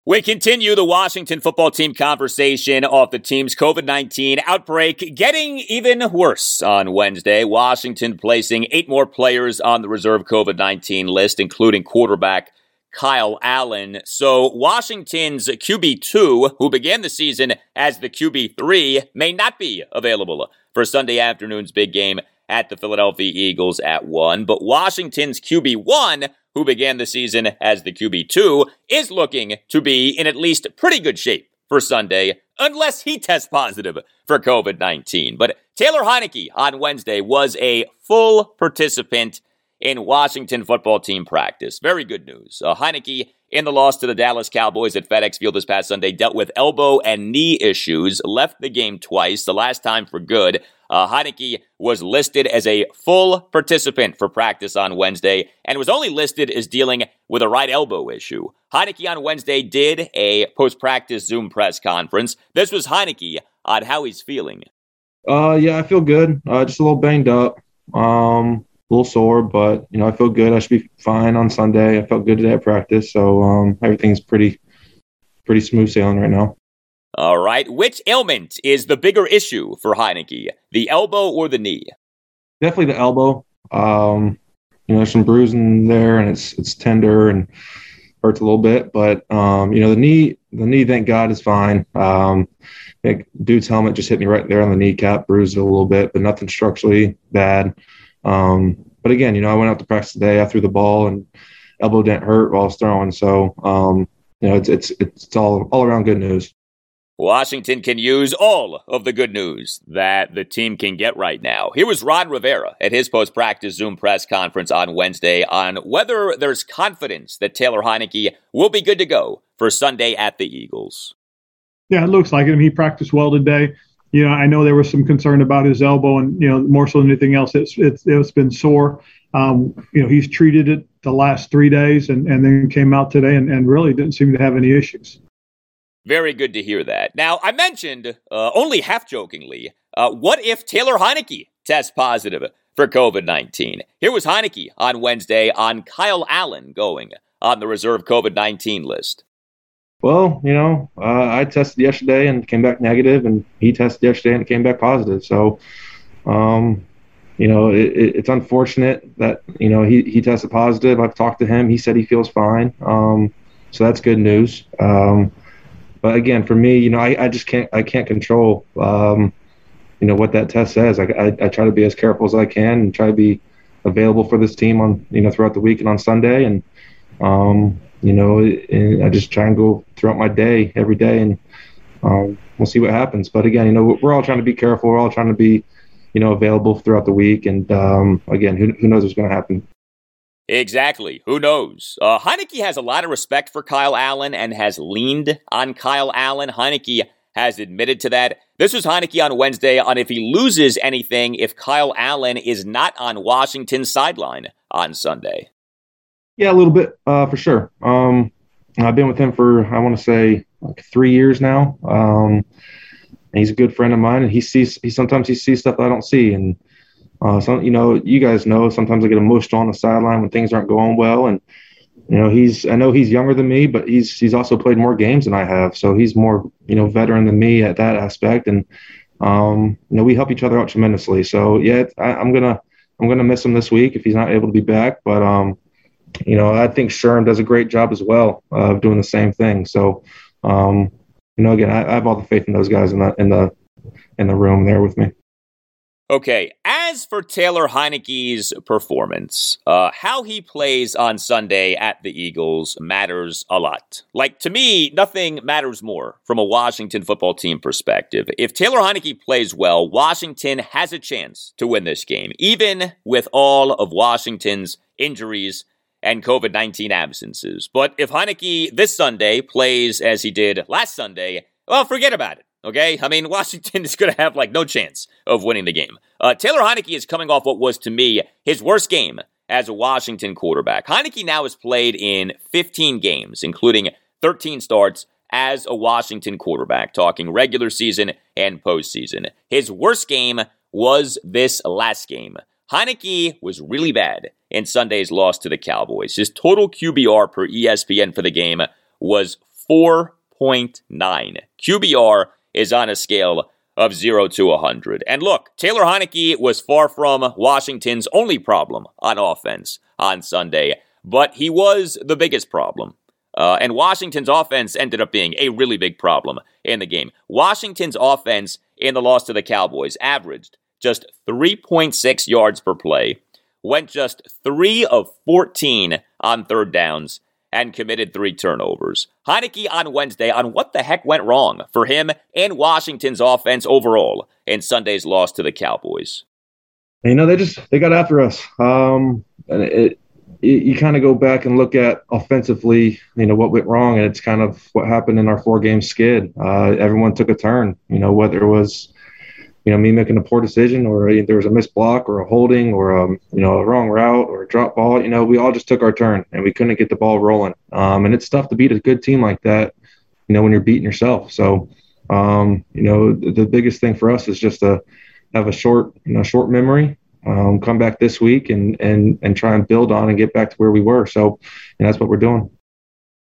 We continue the Washington football team conversation off the team's COVID 19 outbreak getting even worse on Wednesday. Washington placing eight more players on the reserve COVID 19 list, including quarterback Kyle Allen. So Washington's QB2, who began the season as the QB3, may not be available for Sunday afternoon's big game at the Philadelphia Eagles at 1. But Washington's QB1, who began the season as the QB2, is looking to be in at least pretty good shape for Sunday, unless he tests positive for COVID 19. But Taylor Heinicke on Wednesday was a full participant in Washington football team practice. Very good news. Uh, Heinicke, in the loss to the Dallas Cowboys at FedEx Field this past Sunday, dealt with elbow and knee issues, left the game twice, the last time for good. Uh, Heinicke was listed as a full participant for practice on Wednesday and was only listed as dealing with a right elbow issue. Heinicke on Wednesday did a post practice Zoom press conference. This was Heinicke on how he's feeling. Uh, yeah, I feel good. Uh, just a little banged up. Um, a little sore, but you know I feel good. I should be fine on Sunday. I felt good today at practice, so um, everything's pretty pretty smooth sailing right now. All right, which ailment is the bigger issue for Heinicke, the elbow or the knee? Definitely the elbow. Um, you know, there's some bruising there, and it's it's tender and hurts a little bit, but um, you know the knee the knee, thank God, is fine. Um, dude's helmet just hit me right there on the kneecap, bruised it a little bit, but nothing structurally bad. Um, but again, you know, I went out to practice today. I threw the ball and elbow didn't hurt while I was throwing. So, um, you know, it's it's it's all all around good news. Washington can use all of the good news that the team can get right now. Here was Ron Rivera at his post practice Zoom press conference on Wednesday on whether there's confidence that Taylor Heinicke will be good to go for Sunday at the Eagles. Yeah, it looks like it. I mean, he practiced well today you know, I know there was some concern about his elbow, and you know, more so than anything else, it's it's it's been sore. Um, you know, he's treated it the last three days, and and then came out today, and, and really didn't seem to have any issues. Very good to hear that. Now, I mentioned uh, only half jokingly, uh, what if Taylor Heinicke tests positive for COVID nineteen? Here was Heinicke on Wednesday on Kyle Allen going on the reserve COVID nineteen list. Well, you know, uh, I tested yesterday and came back negative, and he tested yesterday and came back positive. So, um, you know, it, it, it's unfortunate that you know he he tested positive. I've talked to him; he said he feels fine. Um, so that's good news. Um, but again, for me, you know, I, I just can't I can't control um, you know what that test says. I, I, I try to be as careful as I can and try to be available for this team on you know throughout the week and on Sunday and um, you know, and I just try and go throughout my day every day, and um, we'll see what happens. But again, you know, we're all trying to be careful. We're all trying to be, you know, available throughout the week. And um, again, who, who knows what's going to happen? Exactly. Who knows? Uh, Heinicke has a lot of respect for Kyle Allen and has leaned on Kyle Allen. Heinicke has admitted to that. This was Heinicke on Wednesday on if he loses anything if Kyle Allen is not on Washington's sideline on Sunday. Yeah, a little bit uh, for sure. Um, I've been with him for I want to say like three years now. Um, he's a good friend of mine, and he sees he sometimes he sees stuff I don't see, and uh, some you know you guys know sometimes I get emotional on the sideline when things aren't going well, and you know he's I know he's younger than me, but he's he's also played more games than I have, so he's more you know veteran than me at that aspect, and um, you know, we help each other out tremendously. So yeah, I, am gonna I'm gonna miss him this week if he's not able to be back. But um, you know, I think Sherm does a great job as well of doing the same thing. So um, you know, again, I, I have all the faith in those guys in the in the in the room there with me. Okay, as for Taylor Heinicke's performance, uh, how he plays on Sunday at the Eagles matters a lot. Like, to me, nothing matters more from a Washington football team perspective. If Taylor Heinicke plays well, Washington has a chance to win this game, even with all of Washington's injuries and COVID 19 absences. But if Heinicke this Sunday plays as he did last Sunday, well, forget about it. Okay, I mean (laughs) Washington is going to have like no chance of winning the game. Uh, Taylor Heinicke is coming off what was to me his worst game as a Washington quarterback. Heinicke now has played in 15 games, including 13 starts as a Washington quarterback, talking regular season and postseason. His worst game was this last game. Heinicke was really bad in Sunday's loss to the Cowboys. His total QBR per ESPN for the game was 4.9. QBR is on a scale of 0 to 100. And look, Taylor Heinicke was far from Washington's only problem on offense on Sunday, but he was the biggest problem. Uh, and Washington's offense ended up being a really big problem in the game. Washington's offense in the loss to the Cowboys averaged just 3.6 yards per play, went just 3 of 14 on third downs, and committed three turnovers. Heinicke on Wednesday on what the heck went wrong for him and Washington's offense overall in Sunday's loss to the Cowboys. You know, they just they got after us. Um, and it, it you kind of go back and look at offensively, you know, what went wrong, and it's kind of what happened in our four game skid. Uh, everyone took a turn. You know, whether it was you know, me making a poor decision or there was a missed block or a holding or, um, you know, a wrong route or a drop ball, you know, we all just took our turn and we couldn't get the ball rolling. Um, and it's tough to beat a good team like that, you know, when you're beating yourself. So, um, you know, the, the, biggest thing for us is just to have a short, you know, short memory, um, come back this week and, and, and try and build on and get back to where we were. So, and that's what we're doing.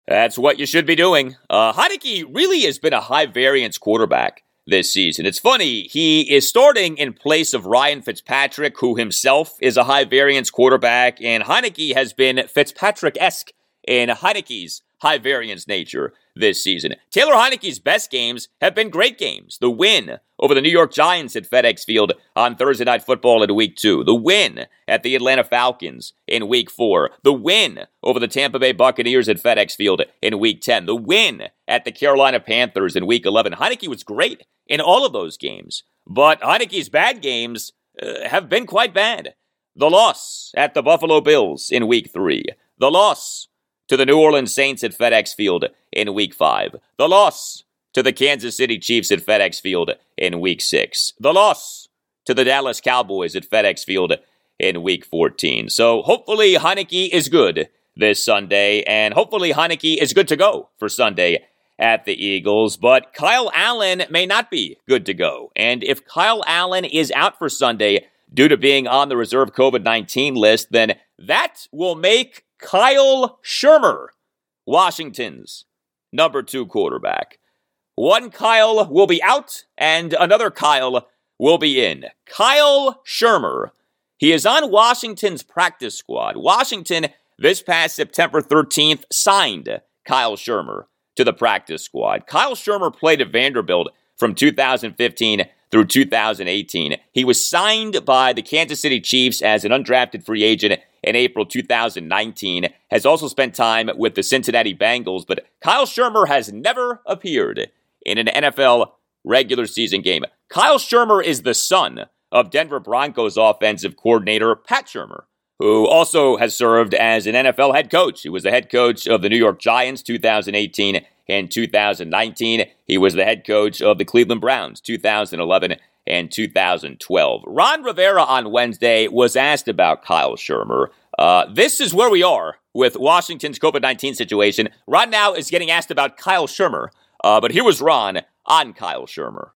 That's what you should be doing. Uh, Heinicke really has been a high variance quarterback this season. It's funny, he is starting in place of Ryan Fitzpatrick, who himself is a high variance quarterback, and Heinicke has been Fitzpatrick esque in Heinicke's high variance nature this season. Taylor Heinicke's best games have been great games. The win over the New York Giants at FedEx Field on Thursday Night Football in week two. The win at the Atlanta Falcons in week four. The win over the Tampa Bay Buccaneers at FedEx Field in week 10. The win at the Carolina Panthers in week 11. Heinicke was great in all of those games, but Heinicke's bad games uh, have been quite bad. The loss at the Buffalo Bills in week three. The loss to the New Orleans Saints at FedEx Field in Week 5. The loss to the Kansas City Chiefs at FedEx Field in Week 6. The loss to the Dallas Cowboys at FedEx Field in Week 14. So hopefully Heinicke is good this Sunday, and hopefully Heinicke is good to go for Sunday at the Eagles. But Kyle Allen may not be good to go. And if Kyle Allen is out for Sunday due to being on the reserve COVID 19 list, then that will make Kyle Shurmur, Washington's number two quarterback. One Kyle will be out and another Kyle will be in. Kyle Shurmur. He is on Washington's practice squad. Washington, this past September 13th, signed Kyle Shurmur to the practice squad. Kyle Shurmur played at Vanderbilt from 2015 through 2018. He was signed by the Kansas City Chiefs as an undrafted free agent in April 2019, has also spent time with the Cincinnati Bengals, but Kyle Shurmur has never appeared in an NFL regular season game. Kyle Shurmur is the son of Denver Broncos offensive coordinator Pat Shurmur, who also has served as an NFL head coach. He was the head coach of the New York Giants 2018 and 2019. He was the head coach of the Cleveland Browns 2011 and 2012. Ron Rivera on Wednesday was asked about Kyle Shurmur. Uh, this is where we are with Washington's COVID 19 situation. Ron now is getting asked about Kyle Shurmur, uh, but here was Ron on Kyle Shurmur.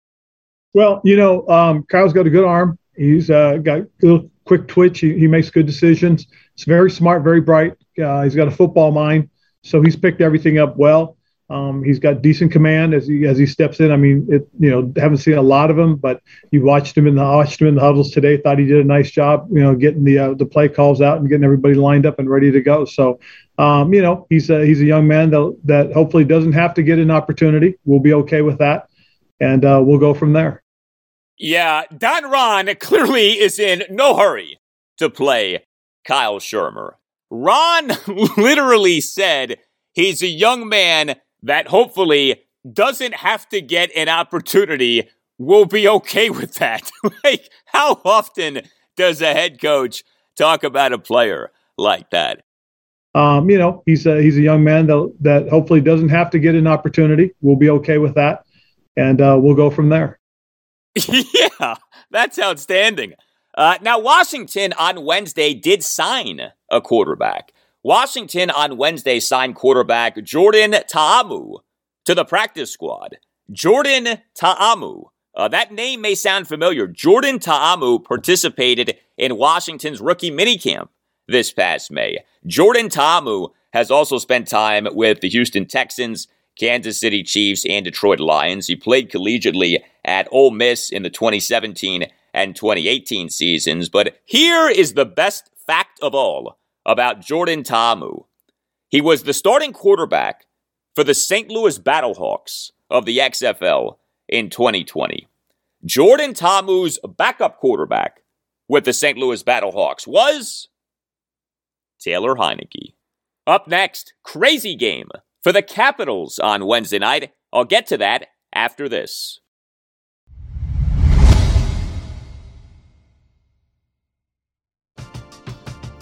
Well, you know, um, Kyle's got a good arm. He's uh, got a little quick twitch. He, he, makes good decisions. He's very smart, very bright. Uh, he's got a football mind, so he's picked everything up well. Um, he's got decent command as he as he steps in. I mean, it, you know, haven't seen a lot of him, but you watched him in the watched him in the huddles today. Thought he did a nice job, you know, getting the uh, the play calls out and getting everybody lined up and ready to go. So, um, you know, he's a, he's a young man that that hopefully doesn't have to get an opportunity. We'll be okay with that, and uh, we'll go from there. Yeah, Don Ron clearly is in no hurry to play Kyle Shurmur. Ron (laughs) literally said he's a young man that hopefully doesn't have to get an opportunity will be okay with that. (laughs) like, how often does a head coach talk about a player like that? Um, you know, he's a, he's a young man that, that hopefully doesn't have to get an opportunity. We'll be okay with that. And uh, we'll go from there. (laughs) yeah, that's outstanding. Uh, now, Washington on Wednesday did sign a quarterback. Washington on Wednesday signed quarterback Jordan Ta'amu to the practice squad. Jordan Ta'amu. Uh, that name may sound familiar. Jordan Ta'amu participated in Washington's rookie minicamp this past May. Jordan Ta'amu has also spent time with the Houston Texans, Kansas City Chiefs, and Detroit Lions. He played collegiately at Ole Miss in the 2017 and 2018 seasons. But here is the best fact of all about Jordan Ta'amu. He was the starting quarterback for the St. Louis Battlehawks of the XFL in 2020. Jordan Ta'amu's backup quarterback with the St. Louis Battlehawks was Taylor Heinicke. Up next, crazy game for the Capitals on Wednesday night. I'll get to that after this.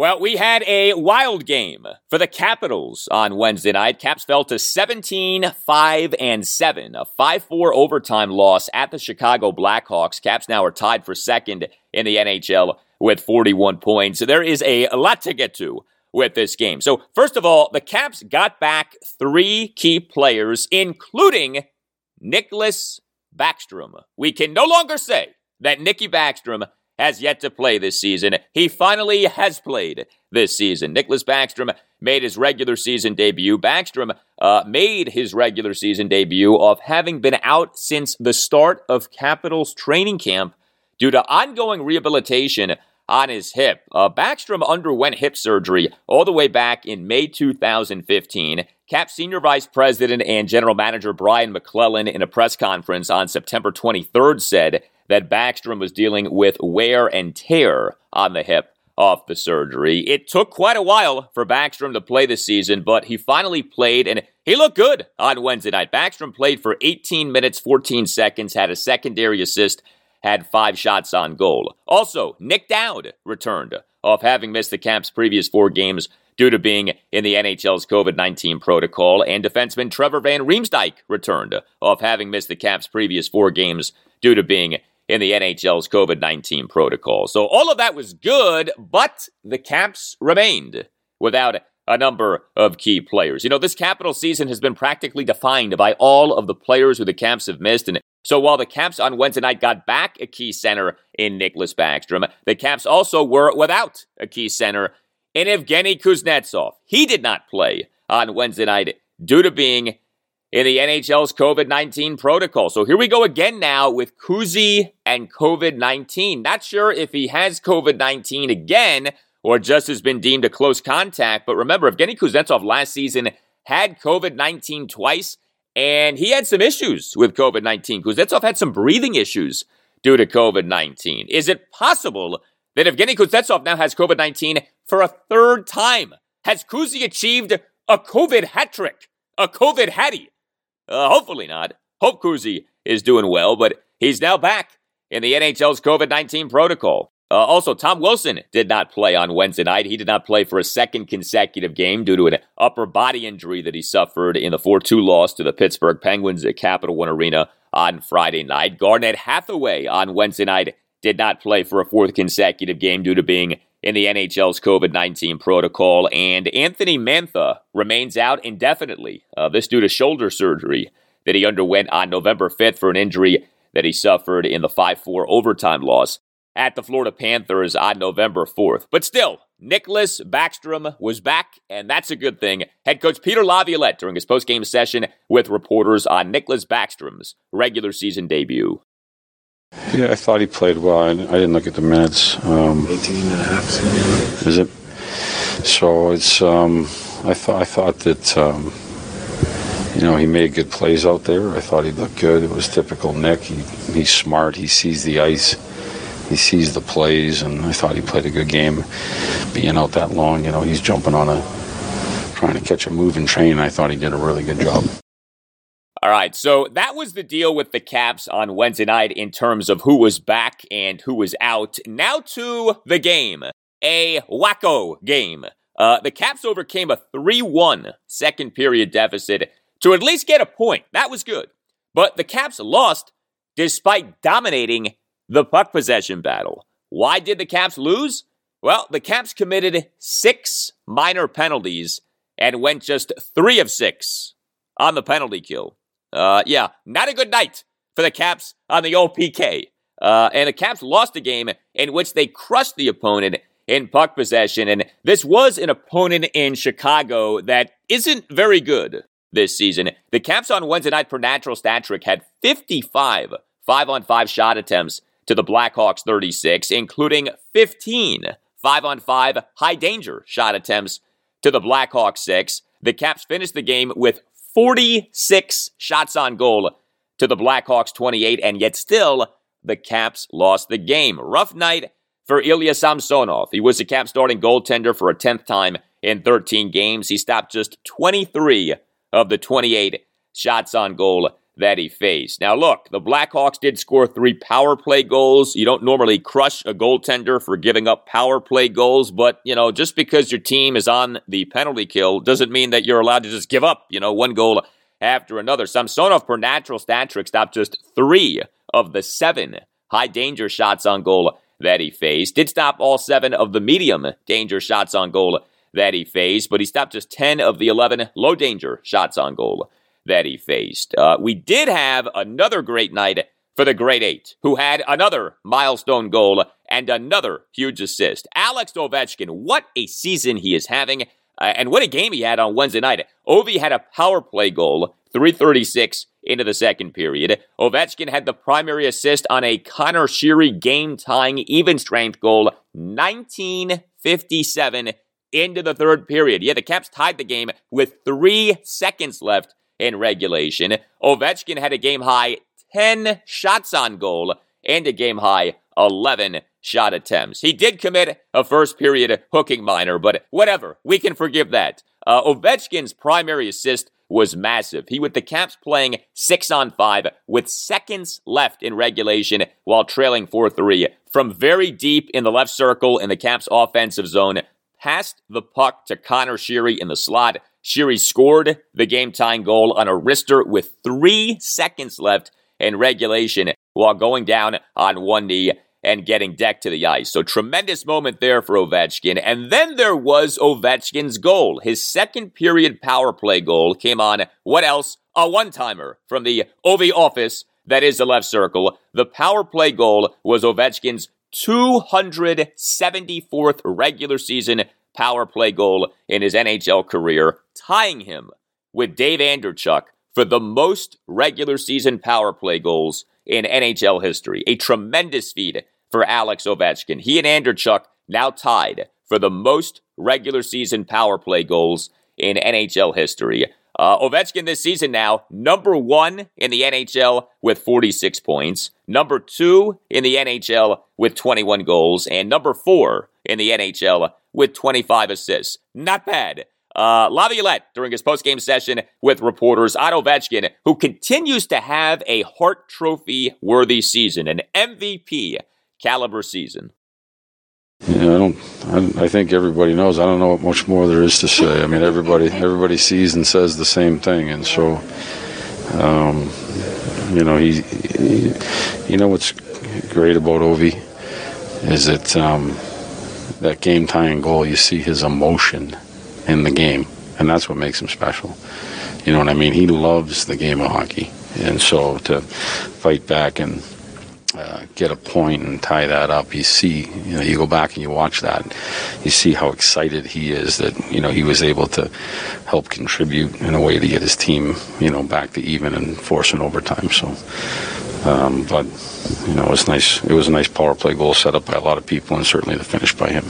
Well, we had a wild game for the Capitals on Wednesday night. Caps fell to 17 5 and 7, a 5 4 overtime loss at the Chicago Blackhawks. Caps now are tied for second in the NHL with 41 points. There is a lot to get to with this game. So, first of all, the Caps got back three key players, including Nicklas Backstrom. We can no longer say that Nicky Backstrom has yet to play this season. He finally has played this season. Nicklas Backstrom made his regular season debut. Backstrom uh, made his regular season debut of having been out since the start of Capitals training camp due to ongoing rehabilitation on his hip. Uh, Backstrom underwent hip surgery all the way back in May 2015. Cap Senior Vice President and General Manager Brian MacLellan, in a press conference on September 23rd said that Backstrom was dealing with wear and tear on the hip off the surgery. It took quite a while for Backstrom to play this season, but he finally played and he looked good on Wednesday night. Backstrom played for 18 minutes, 14 seconds, had a secondary assist, had five shots on goal. Also, Nic Dowd returned off having missed the Caps' previous four games due to being in the NHL's COVID 19 protocol, and defenseman Trevor Van Riemsdyk returned off having missed the Caps' previous four games due to being in the NHL's COVID 19 protocol. So all of that was good, but the Caps remained without a number of key players. You know, this capital season has been practically defined by all of the players who the Caps have missed. And so while the Caps on Wednesday night got back a key center in Nicklas Backstrom, the Caps also were without a key center in Evgeny Kuznetsov. He did not play on Wednesday night due to being in the NHL's COVID 19 protocol. So here we go again now with Kuzi and COVID 19. Not sure if he has COVID 19 again or just has been deemed a close contact. But remember, Evgeny Kuznetsov last season had COVID 19 twice, and he had some issues with COVID 19. Kuznetsov had some breathing issues due to COVID 19. Is it possible that if Evgeny Kuznetsov now has COVID 19 for a third time? Has Kuzi achieved a COVID hat trick? A COVID hattie? Uh, hopefully not. Hope Kuzi is doing well, but he's now back in the NHL's COVID 19 protocol. Uh, also, Tom Wilson did not play on Wednesday night. He did not play for a second consecutive game due to an upper body injury that he suffered in the 4 2 loss to the Pittsburgh Penguins at Capital One Arena on Friday night. Garnet Hathaway on Wednesday night did not play for a fourth consecutive game due to being in the NHL's COVID 19 protocol. And Anthony Mantha remains out indefinitely. Uh, this due to shoulder surgery that he underwent on November 5th for an injury that he suffered in the 5 4 overtime loss at the Florida Panthers on November 4th. But still, Nicklas Backstrom was back, and that's a good thing. Head coach Peter Laviolette during his postgame session with reporters on Nicklas Backstrom's regular season debut. Yeah, I thought he played well. I, I didn't look at the minutes. Um, 18 and a half. Is it? So it's. Um, I thought. I thought that. Um, you know, he made good plays out there. I thought he looked good. It was typical Nick. He, he's smart. He sees the ice he sees the plays, and I thought he played a good game. Being out that long, you know, he's jumping on a trying to catch a moving train. I thought he did a really good job. All right, so that was the deal with the Caps on Wednesday night in terms of who was back and who was out. Now to the game, a wacko game. Uh, the Caps overcame a 3 1 second period deficit to at least get a point. That was good. But the Caps lost despite dominating the puck possession battle. Why did the Caps lose? Well, the Caps committed six minor penalties and went just three of six on the penalty kill. Uh, yeah, not a good night for the Caps on the OPK. Uh, and the Caps lost a game in which they crushed the opponent in puck possession. And this was an opponent in Chicago that isn't very good this season. The Caps on Wednesday night per natural stat trick had 55 five on five shot attempts to the Blackhawks 36, including 15 5 on 5 high danger shot attempts to the Blackhawks 6. The Caps finished the game with 46 shots on goal to the Blackhawks 28, and yet still the Caps lost the game. Rough night for Ilya Samsonov. He was the Caps starting goaltender for a 10th time in 13 games. He stopped just 23 of the 28 shots on goal that he faced. Now, look, the Blackhawks did score three power play goals. You don't normally crush a goaltender for giving up power play goals, but, you know, just because your team is on the penalty kill doesn't mean that you're allowed to just give up, you know, one goal after another. Samsonov, per natural stat trick, stopped just three of the seven high danger shots on goal that he faced. Did stop all seven of the medium danger shots on goal that he faced, but he stopped just 10 of the 11 low danger shots on goal that he faced. Uh, we did have another great night for the Great Eight, who had another milestone goal and another huge assist. Alex Ovechkin, what a season he is having, uh, and what a game he had on Wednesday night. Ovi had a power play goal, 336 into the second period. Ovechkin had the primary assist on a Conor Sheary game tying even strength goal, 1957 into the third period. Yeah, the Caps tied the game with three seconds left in regulation. Ovechkin had a game high 10 shots on goal and a game high 11 shot attempts. He did commit a first period hooking minor, but whatever, we can forgive that. Uh, Ovechkin's primary assist was massive. He with the Caps playing 6 on 5 with seconds left in regulation while trailing 4-3 from very deep in the left circle in the Caps offensive zone passed the puck to Conor Sheary in the slot Sheary scored the game tying goal on a wrister with three seconds left in regulation while going down on one knee and getting decked to the ice. So tremendous moment there for Ovechkin. And then there was Ovechkin's goal. His second period power play goal came on what else? A one timer from the Ovi office that is the left circle. The power play goal was Ovechkin's 274th regular season power play goal in his NHL career, tying him with Dave Andreychuk for the most regular season power play goals in NHL history. A tremendous feat for Alex Ovechkin. He and Andreychuk now tied for the most regular season power play goals in NHL history. Uh, Ovechkin this season now, number one in the NHL with 46 points, number two in the NHL with 21 goals, and number four in the NHL with 25 assists. Not bad. Uh, Laviolette during his post-game session with reporters, Otto Ovechkin, who continues to have a Hart Trophy worthy season, an MVP caliber season. Yeah, I don't. I, I, think everybody knows. I don't know what much more there is to say. I mean, everybody everybody sees and says the same thing, and so, um, you know, he, he, you know, what's great about Ovi is that um, that game tying goal. You see his emotion in the game, and that's what makes him special. You know what I mean? He loves the game of hockey, and so to fight back and uh, get a point and tie that up. You see, you know, you go back and you watch that, you see how excited he is that you know he was able to help contribute in a way to get his team, you know, back to even and force an overtime. So, um, but you know, it was nice. It was a nice power play goal set up by a lot of people, and certainly the finish by him.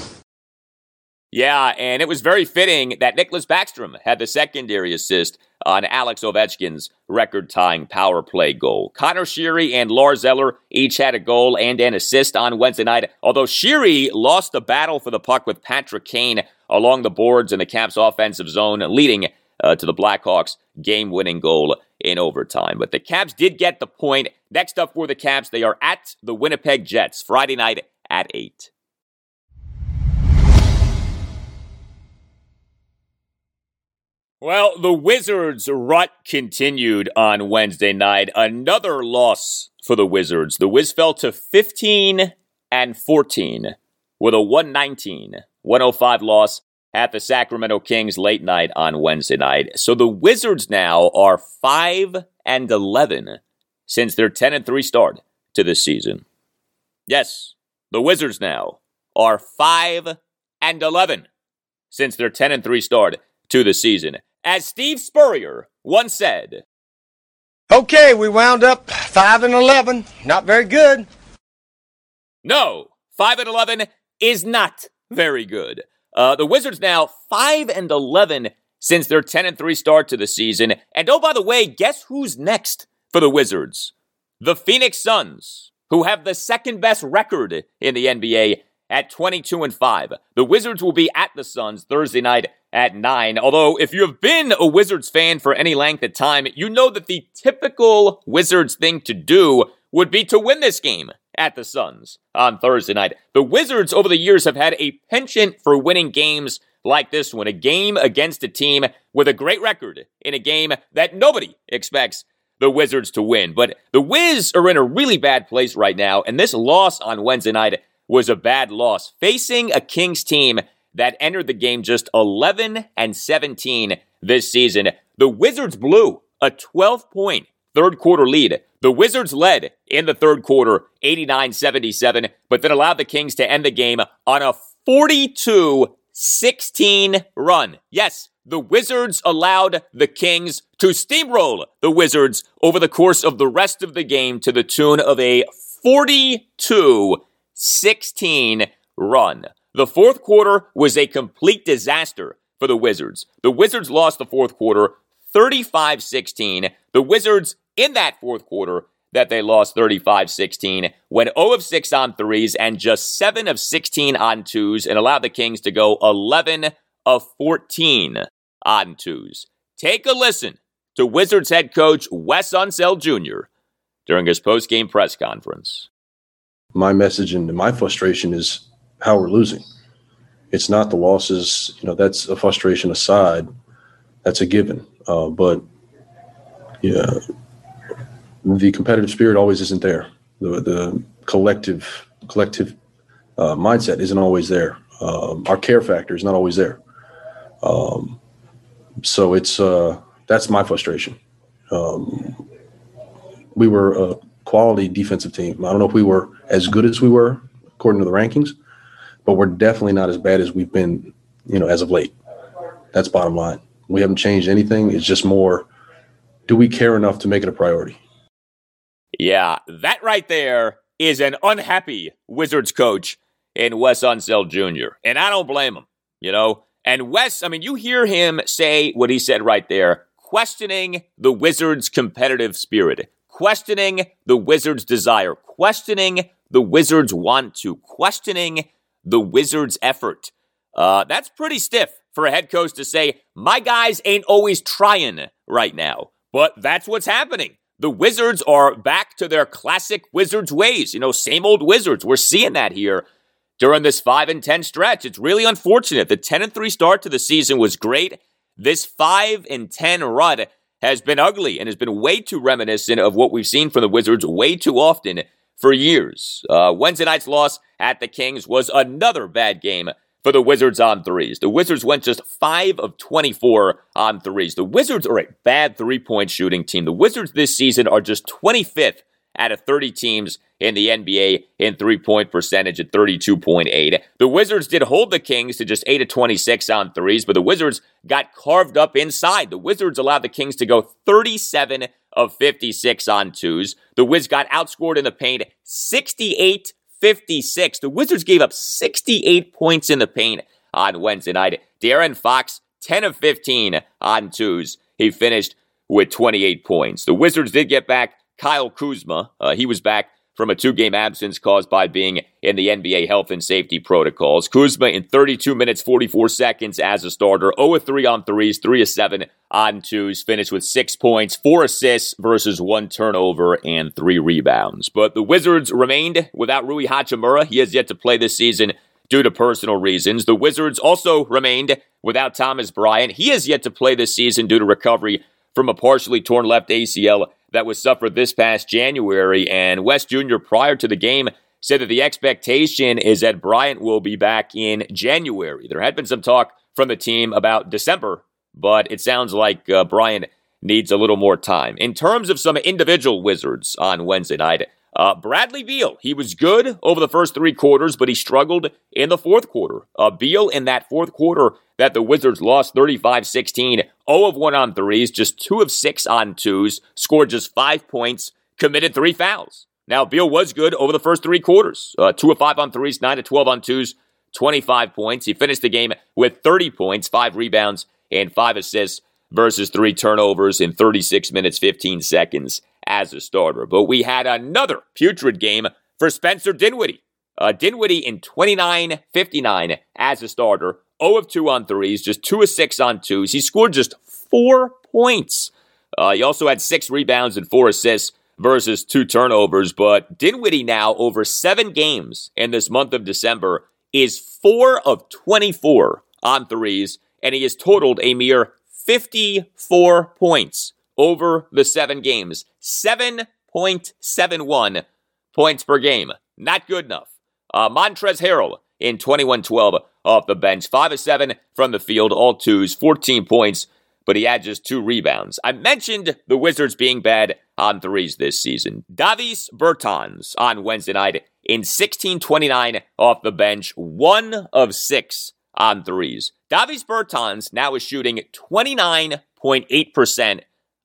Yeah, and it was very fitting that Nicklas Backstrom had the secondary assist on Alex Ovechkin's record tying power play goal. Conor Sheary and Lars Eller each had a goal and an assist on Wednesday night, although Sheary lost the battle for the puck with Patrick Kane along the boards in the Caps offensive zone, leading uh, to the Blackhawks game winning goal in overtime. But the Caps did get the point. Next up for the Caps, they are at the Winnipeg Jets Friday night at 8. Well, the Wizards' rut continued on Wednesday night. Another loss for the Wizards. The Wiz fell to 15 and 14 with a 119 105 loss at the Sacramento Kings late night on Wednesday night. So the Wizards now are 5 and 11 since their 10 and 3 start to this season. Yes, the Wizards now are 5 and 11 since their 10 and 3 start to the season. As Steve Spurrier once said, Okay, we wound up 5 and 11. Not very good. No, 5 and 11 is not very good. Uh, the Wizards now 5 and 11 since their 10 and 3 start to the season. And oh, by the way, guess who's next for the Wizards? The Phoenix Suns, who have the second best record in the NBA at 22 and 5. The Wizards will be at the Suns Thursday night at 9. Although, if you have been a Wizards fan for any length of time, you know that the typical Wizards thing to do would be to win this game at the Suns on Thursday night. The Wizards over the years have had a penchant for winning games like this one, a game against a team with a great record in a game that nobody expects the Wizards to win. But the Wiz are in a really bad place right now, and this loss on Wednesday night was a bad loss. Facing a Kings team that entered the game just 11 and 17 this season, the Wizards blew a 12 point third quarter lead. The Wizards led in the third quarter 89 77, but then allowed the Kings to end the game on a 42 16 run. Yes, the Wizards allowed the Kings to steamroll the Wizards over the course of the rest of the game to the tune of a 42 16 run. The fourth quarter was a complete disaster for the Wizards. The Wizards lost the fourth quarter 35 16. The Wizards, in that fourth quarter, that they lost 35 16, went 0 of 6 on threes and just 7 of 16 on twos and allowed the Kings to go 11 of 14 on twos. Take a listen to Wizards head coach Wes Unseld Jr. during his post game press conference my message and my frustration is how we're losing. It's not the losses, you know, that's a frustration aside. That's a given. Uh, but yeah, the competitive spirit always isn't there. The, the collective collective uh, mindset isn't always there. Um, our care factor is not always there. Um, so it's uh, that's my frustration. Um, we were a quality defensive team. I don't know if we were as good as we were according to the rankings, but we're definitely not as bad as we've been, you know, as of late. That's bottom line. We haven't changed anything. It's just more do we care enough to make it a priority? Yeah, that right there is an unhappy Wizards coach in Wes Unseld Jr. And I don't blame him, you know. And Wes, I mean, you hear him say what he said right there, questioning the Wizards' competitive spirit, questioning the Wizards' desire, questioning the Wizards' want to, questioning the Wizards' effort. Uh, that's pretty stiff for a head coach to say, my guys ain't always trying right now. But that's what's happening. The Wizards are back to their classic Wizards ways. You know, same old Wizards. We're seeing that here during this 5 and 10 stretch. It's really unfortunate. The 10 and 3 start to the season was great. This 5 and 10 run has been ugly and has been way too reminiscent of what we've seen from the Wizards way too often for years. Uh, Wednesday night's loss at the Kings was another bad game for the Wizards on threes. The Wizards went just 5 of 24 on threes. The Wizards are a bad three point shooting team. The Wizards this season are just 25th out of 30 teams in the NBA in three point percentage at 32.8. The Wizards did hold the Kings to just 8 of 26 on threes, but the Wizards got carved up inside. The Wizards allowed the Kings to go 37 of 56 on twos. The Wiz got outscored in the paint 68 56. The Wizards gave up 68 points in the paint on Wednesday night. De'Aaron Fox, 10 of 15 on twos. He finished with 28 points. The Wizards did get back Kyle Kuzma. Uh, he was back from a two game absence caused by being in the NBA health and safety protocols. Kuzma in 32 minutes, 44 seconds as a starter, 0 3 on threes, 3 7 on twos, finished with six points, four assists versus one turnover and three rebounds. But the Wizards remained without Rui Hachimura. He has yet to play this season due to personal reasons. The Wizards also remained without Thomas Bryant. He has yet to play this season due to recovery from a partially torn left ACL that was suffered this past January. And West Jr., prior to the game, said that the expectation is that Bryant will be back in January. There had been some talk from the team about December, but it sounds like uh, Bryant needs a little more time. In terms of some individual Wizards on Wednesday night, uh, Bradley Beal, he was good over the first three quarters, but he struggled in the fourth quarter. Uh, Beal in that fourth quarter that the Wizards lost 35 16, 0 of 1 on threes, just 2 of 6 on twos, scored just 5 points, committed 3 fouls. Now, Beal was good over the first three quarters uh, 2 of 5 on threes, 9 of 12 on twos, 25 points. He finished the game with 30 points, 5 rebounds, and 5 assists versus 3 turnovers in 36 minutes, 15 seconds as a starter. But we had another putrid game for Spencer Dinwiddie. Uh, Dinwiddie in 29 59 as a starter, 0 of 2 on threes, just 2 of 6 on twos. He scored just four points. Uh, he also had six rebounds and four assists versus two turnovers. But Dinwiddie now, over seven games in this month of December, is 4 of 24 on threes, and he has totaled a mere 54 points over the seven games. 7.71 points per game. Not good enough. Uh, Montrezl Harrell in 21-12 off the bench. 5 of 7 from the field, all twos, 14 points, but he had just two rebounds. I mentioned the Wizards being bad on threes this season. Davis Bertans on Wednesday night in 16-29 off the bench, 1 of 6 on threes. Davis Bertans now is shooting 29.8%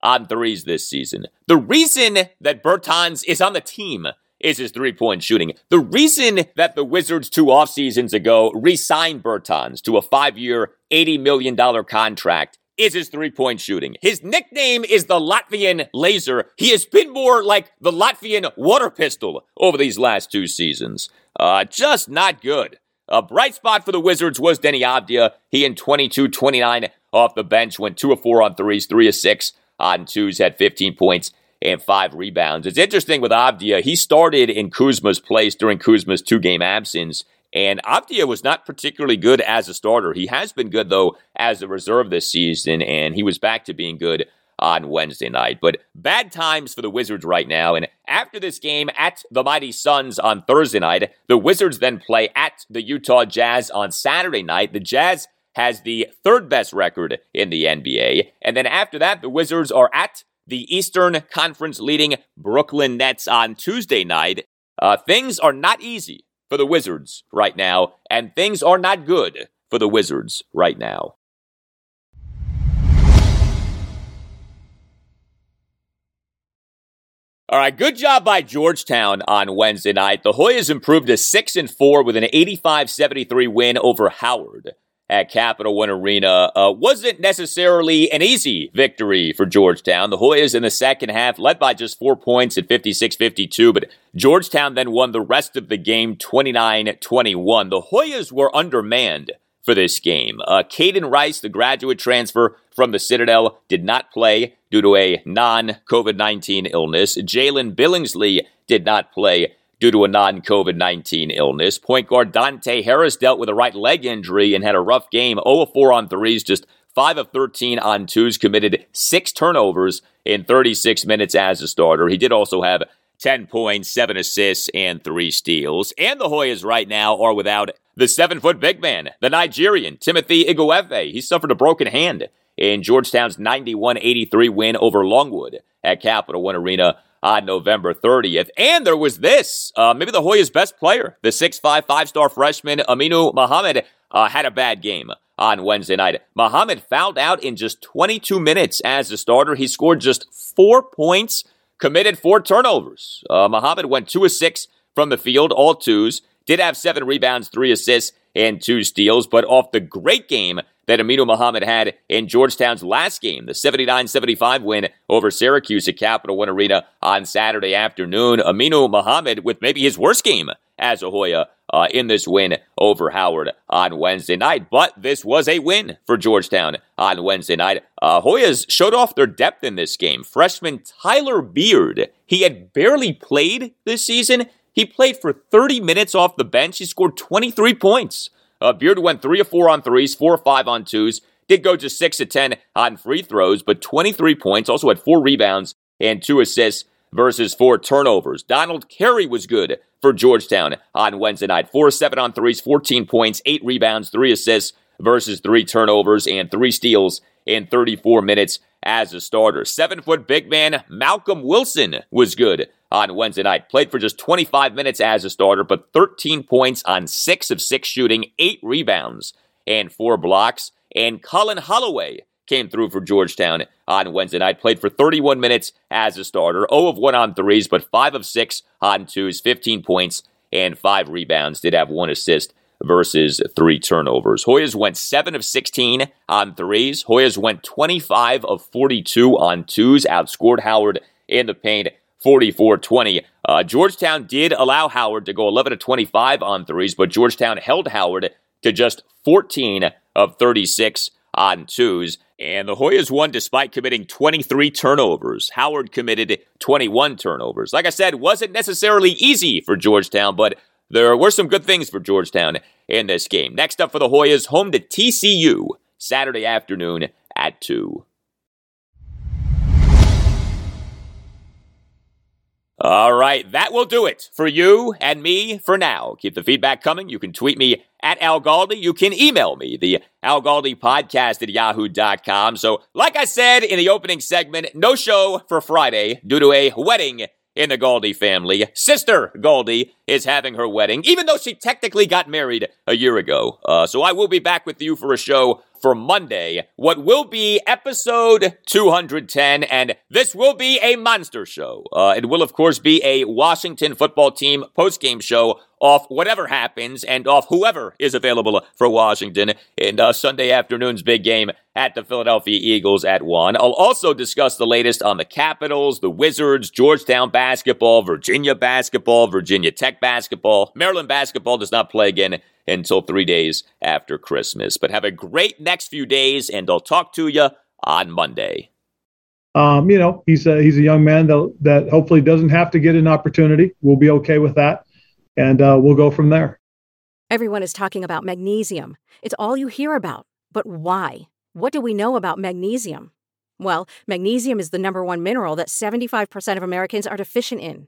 on threes this season. The reason that Bertans is on the team is his three point shooting. The reason that the Wizards two off seasons ago re signed Bertans to a five year, $80 million contract is his three point shooting. His nickname is the Latvian Laser. He has been more like the Latvian water pistol over these last two seasons. Uh, just not good. A bright spot for the Wizards was Deni Avdija. He in 22 29 off the bench went 2 of 4 on threes, 3 of 6 on twos, had 15 points and five rebounds. It's interesting with Avdija. He started in Kuzma's place during Kuzma's two game absence, and Avdija was not particularly good as a starter. He has been good, though, as a reserve this season, and he was back to being good on Wednesday night. But bad times for the Wizards right now. And after this game at the Mighty Suns on Thursday night, the Wizards then play at the Utah Jazz on Saturday night. The Jazz has the third best record in the NBA. And then after that, the Wizards are at the Eastern Conference leading Brooklyn Nets on Tuesday night. Uh, things are not easy for the Wizards right now, and things are not good for the Wizards right now. All right, good job by Georgetown on Wednesday night. The Hoyas improved to 6 and 4 with an 85-73 win over Howard at Capital One Arena. Uh, wasn't necessarily an easy victory for Georgetown. The Hoyas in the second half led by just 4 points at 56-52, but Georgetown then won the rest of the game 29-21. The Hoyas were undermanned for this game. Uh, Kaiden Rice, the graduate transfer from the Citadel, did not play due to a non COVID 19 illness. Jalen Billingsley did not play due to a non COVID 19 illness. Point guard Dante Harris dealt with a right leg injury and had a rough game 0 of 4 on threes, just 5 of 13 on twos, committed six turnovers in 36 minutes as a starter. He did also have 10 points, 7 assists, and 3 steals. And the Hoyas right now are without the 7 foot big man, the Nigerian, Timothy Ighoefe. He suffered a broken hand in Georgetown's 91 83 win over Longwood at Capital One Arena on November 30th. And there was this uh, maybe the Hoyas' best player, the 6'5, five star freshman Aminu Mohammed, uh, had a bad game on Wednesday night. Mohammed fouled out in just 22 minutes as a starter. He scored just four points committed four turnovers. Uh, Mohammed went two of six from the field, all twos. Did have seven rebounds, three assists, and two steals, but off the great game that Aminu Mohammed had in Georgetown's last game, the 79 75 win over Syracuse at Capital One Arena on Saturday afternoon. Aminu Mohammed with maybe his worst game as a Hoya uh, in this win over Howard on Wednesday night. But this was a win for Georgetown on Wednesday night. Uh, Hoyas showed off their depth in this game. Freshman Tyler Beard, he had barely played this season. He played for 30 minutes off the bench. He scored 23 points. Uh, Beard went 3 of 4 on threes, 4 or 5 on twos. Did go to 6 of 10 on free throws, but 23 points. Also had 4 rebounds and 2 assists versus 4 turnovers. Donald Carey was good for Georgetown on Wednesday night. 4 7 on threes, 14 points, 8 rebounds, 3 assists versus 3 turnovers and 3 steals in 34 minutes as a starter. Seven foot big man Malcolm Wilson was good on Wednesday night. Played for just 25 minutes as a starter, but 13 points on 6 of 6 shooting, 8 rebounds, and 4 blocks. And Collin Holloway came through for Georgetown on Wednesday night. Played for 31 minutes as a starter, 0 of 1 on threes, but 5 of 6 on twos, 15 points, and 5 rebounds. Did have 1 assist versus three turnovers. Hoyas went 7 of 16 on threes. Hoyas went 25 of 42 on twos, outscored Howard in the paint 44 20. Uh, Georgetown did allow Howard to go 11 of 25 on threes, but Georgetown held Howard to just 14 of 36 on twos. And the Hoyas won despite committing 23 turnovers. Howard committed 21 turnovers. Like I said, wasn't necessarily easy for Georgetown, but there were some good things for Georgetown in this game. Next up for the Hoyas, home to TCU Saturday afternoon at 2. All right, that will do it for you and me for now. Keep the feedback coming. You can tweet me at Al Galdi. You can email me, the Al Galdi podcast at yahoo.com. So, like I said in the opening segment, no show for Friday due to a wedding in the Galdi family. Sister Galdi is having her wedding, even though she technically got married a year ago. Uh, so I will be back with you for a show for Monday, what will be episode 210, and this will be a monster show. Uh, it will, of course, be a Washington football team post-game show off whatever happens and off whoever is available for Washington in uh, Sunday afternoon's big game at the Philadelphia Eagles at 1. I'll also discuss the latest on the Capitals, the Wizards, Georgetown basketball, Virginia basketball, Virginia Tech basketball. Maryland basketball does not play again until three days after Christmas. But have a great next few days, and I'll talk to you on Monday. Um, you know, he's a, he's a young man that, that hopefully doesn't have to get an opportunity. We'll be okay with that, and uh, we'll go from there. Everyone is talking about magnesium. It's all you hear about. But why? What do we know about magnesium? Well, magnesium is the number one mineral that 75% of Americans are deficient in.